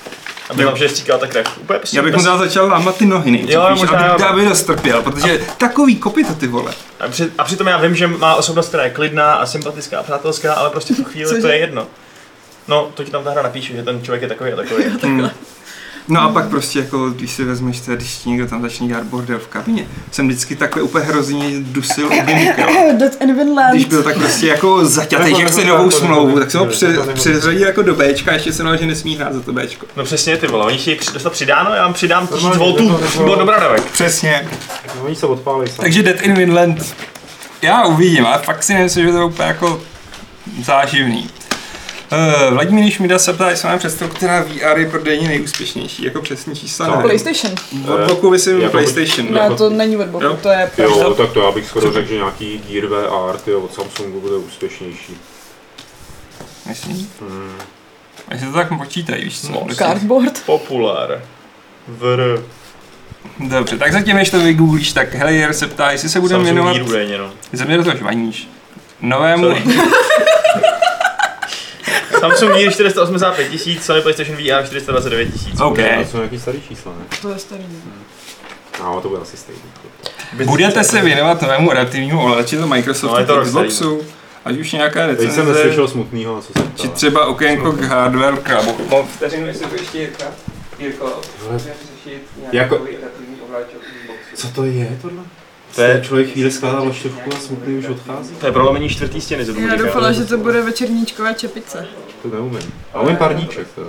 Aby Jo. vám že stříkal tak krev. Úplně prostě Já bych mu dal začal lámat ty nohy nejdřív, Jo, víš, možná aby, jo. aby dostrpěl, protože takový kopyto ty vole. A, při, a přitom já vím, že má osobnost, která je klidná a sympatická a přátelská, ale prostě v tu chvíli Cože? to je jedno. No, to ti tam ta hra napíše, že ten člověk je takový a takový. Hmm. No a pak prostě jako, když si vezmeš třeba, když ti někdo tam začne dělat bordel v kabině, jsem vždycky takhle úplně hrozně dusil u. Když byl tak prostě jako zaťatý, že chce novou smlouvu, tak jsem ho pře- přeřadil jako do Bčka a ještě jsem že nesmí hrát za to Bčko. No přesně ty vole, oni chtějí dostat přidáno, já vám přidám 1000 Normálně, voltů jako- přímo do bradavek. Přesně. No, oni se odpálí sami. Takže Dead in Vinland, já uvidím, ale fakt si nemyslím, že to je úplně jako záživný. Uh, Vladimír Šmída se ptá, jestli mám představu, která VR je prodejně nejúspěšnější, jako přesní čísla. Nevím. PlayStation. Od boku myslím Jako- PlayStation. Ne, to není od boku, Jo. to je Jo, tak to já bych skoro řekl, že nějaký Gear VR tyjo, od Samsungu bude úspěšnější. Myslím, Hmm. jestli to tak počítají, víš co? Moc. Prostě- cardboard. Populár. VR. Dobře, tak zatím, než to vygooglíš, tak Helier se ptá, jestli se budeme Samsung věnovat, Gear údajně, no. ze mě do toho žvaníš, novému. Samsung Gear 485 tisíc, Sony PlayStation VR 429 tisíc. OK. A jsou nějaký starý čísla, ne? To je starý. No, to bude asi stejný. budete se věnovat novému adaptivnímu ovladači do Microsoftu No, to no, Xboxu, ať už nějaká Teď jsem recenze, neslyšel smutnýho, co se či ptá. třeba okénko k hardware clubu. No, vteřinu, jestli to ještě Jirka. Jirko, Vole, řešit Jako- adaptivní ovladač od Xboxu. Co to je tohle? To je- člověk chvíli skládá vlaštovku a smutný už odchází? To je prolomení čtvrtý stěny, Já doufala, že to bude večerníčková čepice. To neumím. A umím pardíček teda.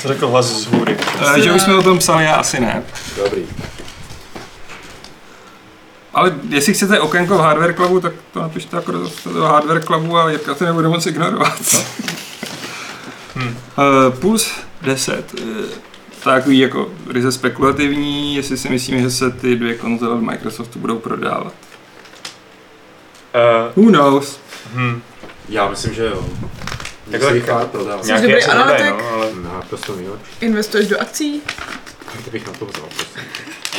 Co řekl hlas z hůry? Eh, Že už jsme o tom psali, já asi ne. Dobrý. Ale jestli chcete okénko v Hardware Clubu, tak to napište jako do, do Hardware Clubu a Jirka to nebude moc ignorovat. Hmm. Uh, Puls 10. Uh, takový jako ryze spekulativní, jestli si myslíme, že se ty dvě konzole od Microsoftu budou prodávat. Uh, Who knows? hm. Já myslím, že jo. Tak Tak se tak- jich prodává. Nějaký dobrý analytik? no, ale... No, prostě nejlepší. Investuješ do akcí? Tak bych na to vzal, prosím.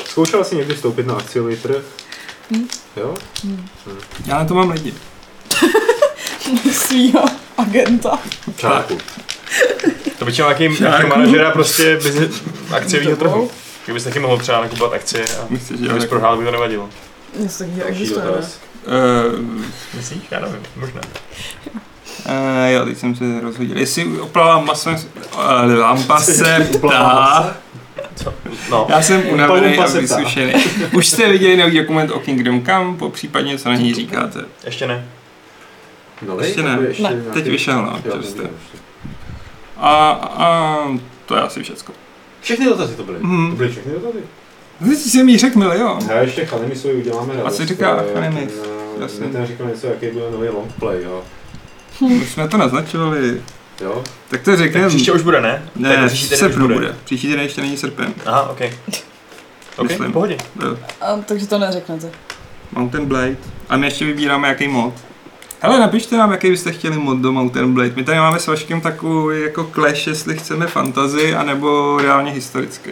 Zkoušela jsi někdy vstoupit na akciový trh? Jo? Já na to mám lidi. Svýho agenta. Čárku. To by nějaký Šárku. jako manažera prostě business, akciového trhu. Kdybys taky mohl třeba nakupovat akcie a Myslíš, že kdybys prohrál, by to nevadilo. Něco Další existuje, ne? Eh, Myslíš? Já nevím, možná. Uh, jo, teď jsem se rozhodil. Jestli oplala masem, uh, lampa se ptá. No. Já jsem unavený a vysušený. Už jste viděli nový dokument o Kingdom Come, po případně co na něj říkáte. Ještě ne. Nový? Ještě ne. Ještě Ne. Teď vyšel, no. A, a to je asi všecko. Všechny dotazy to byly. Mhm. To byly všechny dotazy. Teď jsem jí řekl milion. Já ještě Chanemi svoji uděláme radost. Asi říká eh, Chanemi. ten, eh, Jasně. Ten říkal něco, jaký bude nový longplay, jo. Už jsme to naznačovali. Jo? Tak to řekneme. Tak příště už bude, ne? Ne, Tak v příští týden už srpnu bude. Příští týden ještě není srpen. Aha, ok. Ok, Myslím. v pohodě. Jo. A, takže to neřeknete. Mountain Blade. A my ještě vybíráme jaký mod. Hele, napište nám, jaký byste chtěli mod do Mountain Blade. My tady máme s Vaškem takový jako clash, jestli chceme fantasy, anebo reálně historický.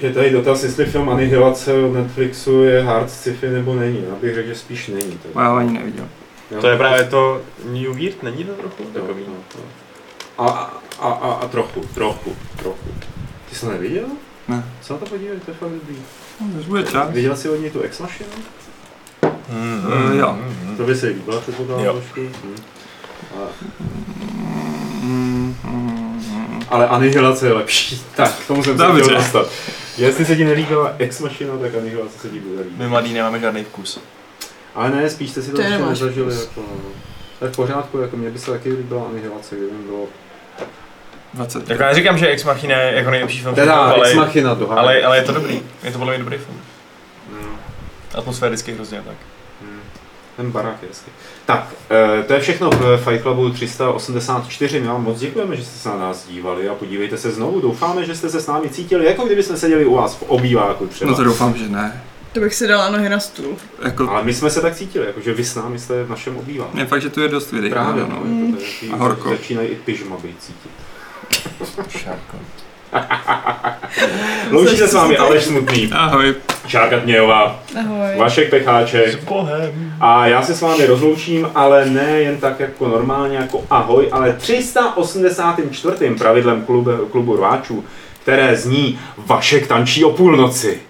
Je tady dotaz, jestli film Anihilace od Netflixu je hard sci-fi nebo není. Já bych řekl, že spíš není. Tak. Já ho ani neviděl. Jo. To je právě to New Weird, není to trochu Jo, takový? no, no. A, a, a, a trochu, trochu, trochu. Ty jsi to neviděl? Ne. Co na to podívej, to je fakt dobrý. No, už bude čas. Viděl jsi od něj tu Ex Mm, Eh, jo. mm, To by se líbila, předpokládám trošku. Hm. Mm, mm, mm. ale Anihilace je lepší. Tak, k tomu jsem se Dobře. chtěl dostat. Jestli se ti nelíbila Ex Machina, tak Anihilace se ti bude líbit. My mladí nemáme žádný vkus. Ale ne, spíš jste si to, To ještě nezažili. Jako, tak v pořádku, jako mě by se taky líbila Anihilace, kdyby mi bylo... 20. Tak já neříkám, že Ex Machina je jako nejlepší film, Teda, ale, Ex Machina, ale, ale, je to dobrý. Je to mě dobrý film. No. Atmosféricky hrozně tak. Ten barák je hezký. Tak, eh, to je všechno v Fight Clubu 384. My vám moc děkujeme, že jste se na nás dívali a podívejte se znovu. Doufáme, že jste se s námi cítili, jako kdyby jsme seděli u vás v obýváku třeba. No to doufám, že ne. To bych si dala nohy na stůl. Jako, Ale my jsme se tak cítili, jako že vy s námi jste v našem obýváku. je fakt, že tu je dost videí. Právě, no. no, Mm. jako to je takový- A horko. Začínají i pyžma být cítit. Šárko. Loučí se s vámi Aleš Smutný, Ahoj. Šárka Tmějová, Ahoj. Vašek Pecháček. S Bohem. A já se s vámi rozloučím, ale ne jen tak jako normálně, jako ahoj, ale 384. pravidlem klubu, klubu rváčů, které zní Vašek tančí o půlnoci.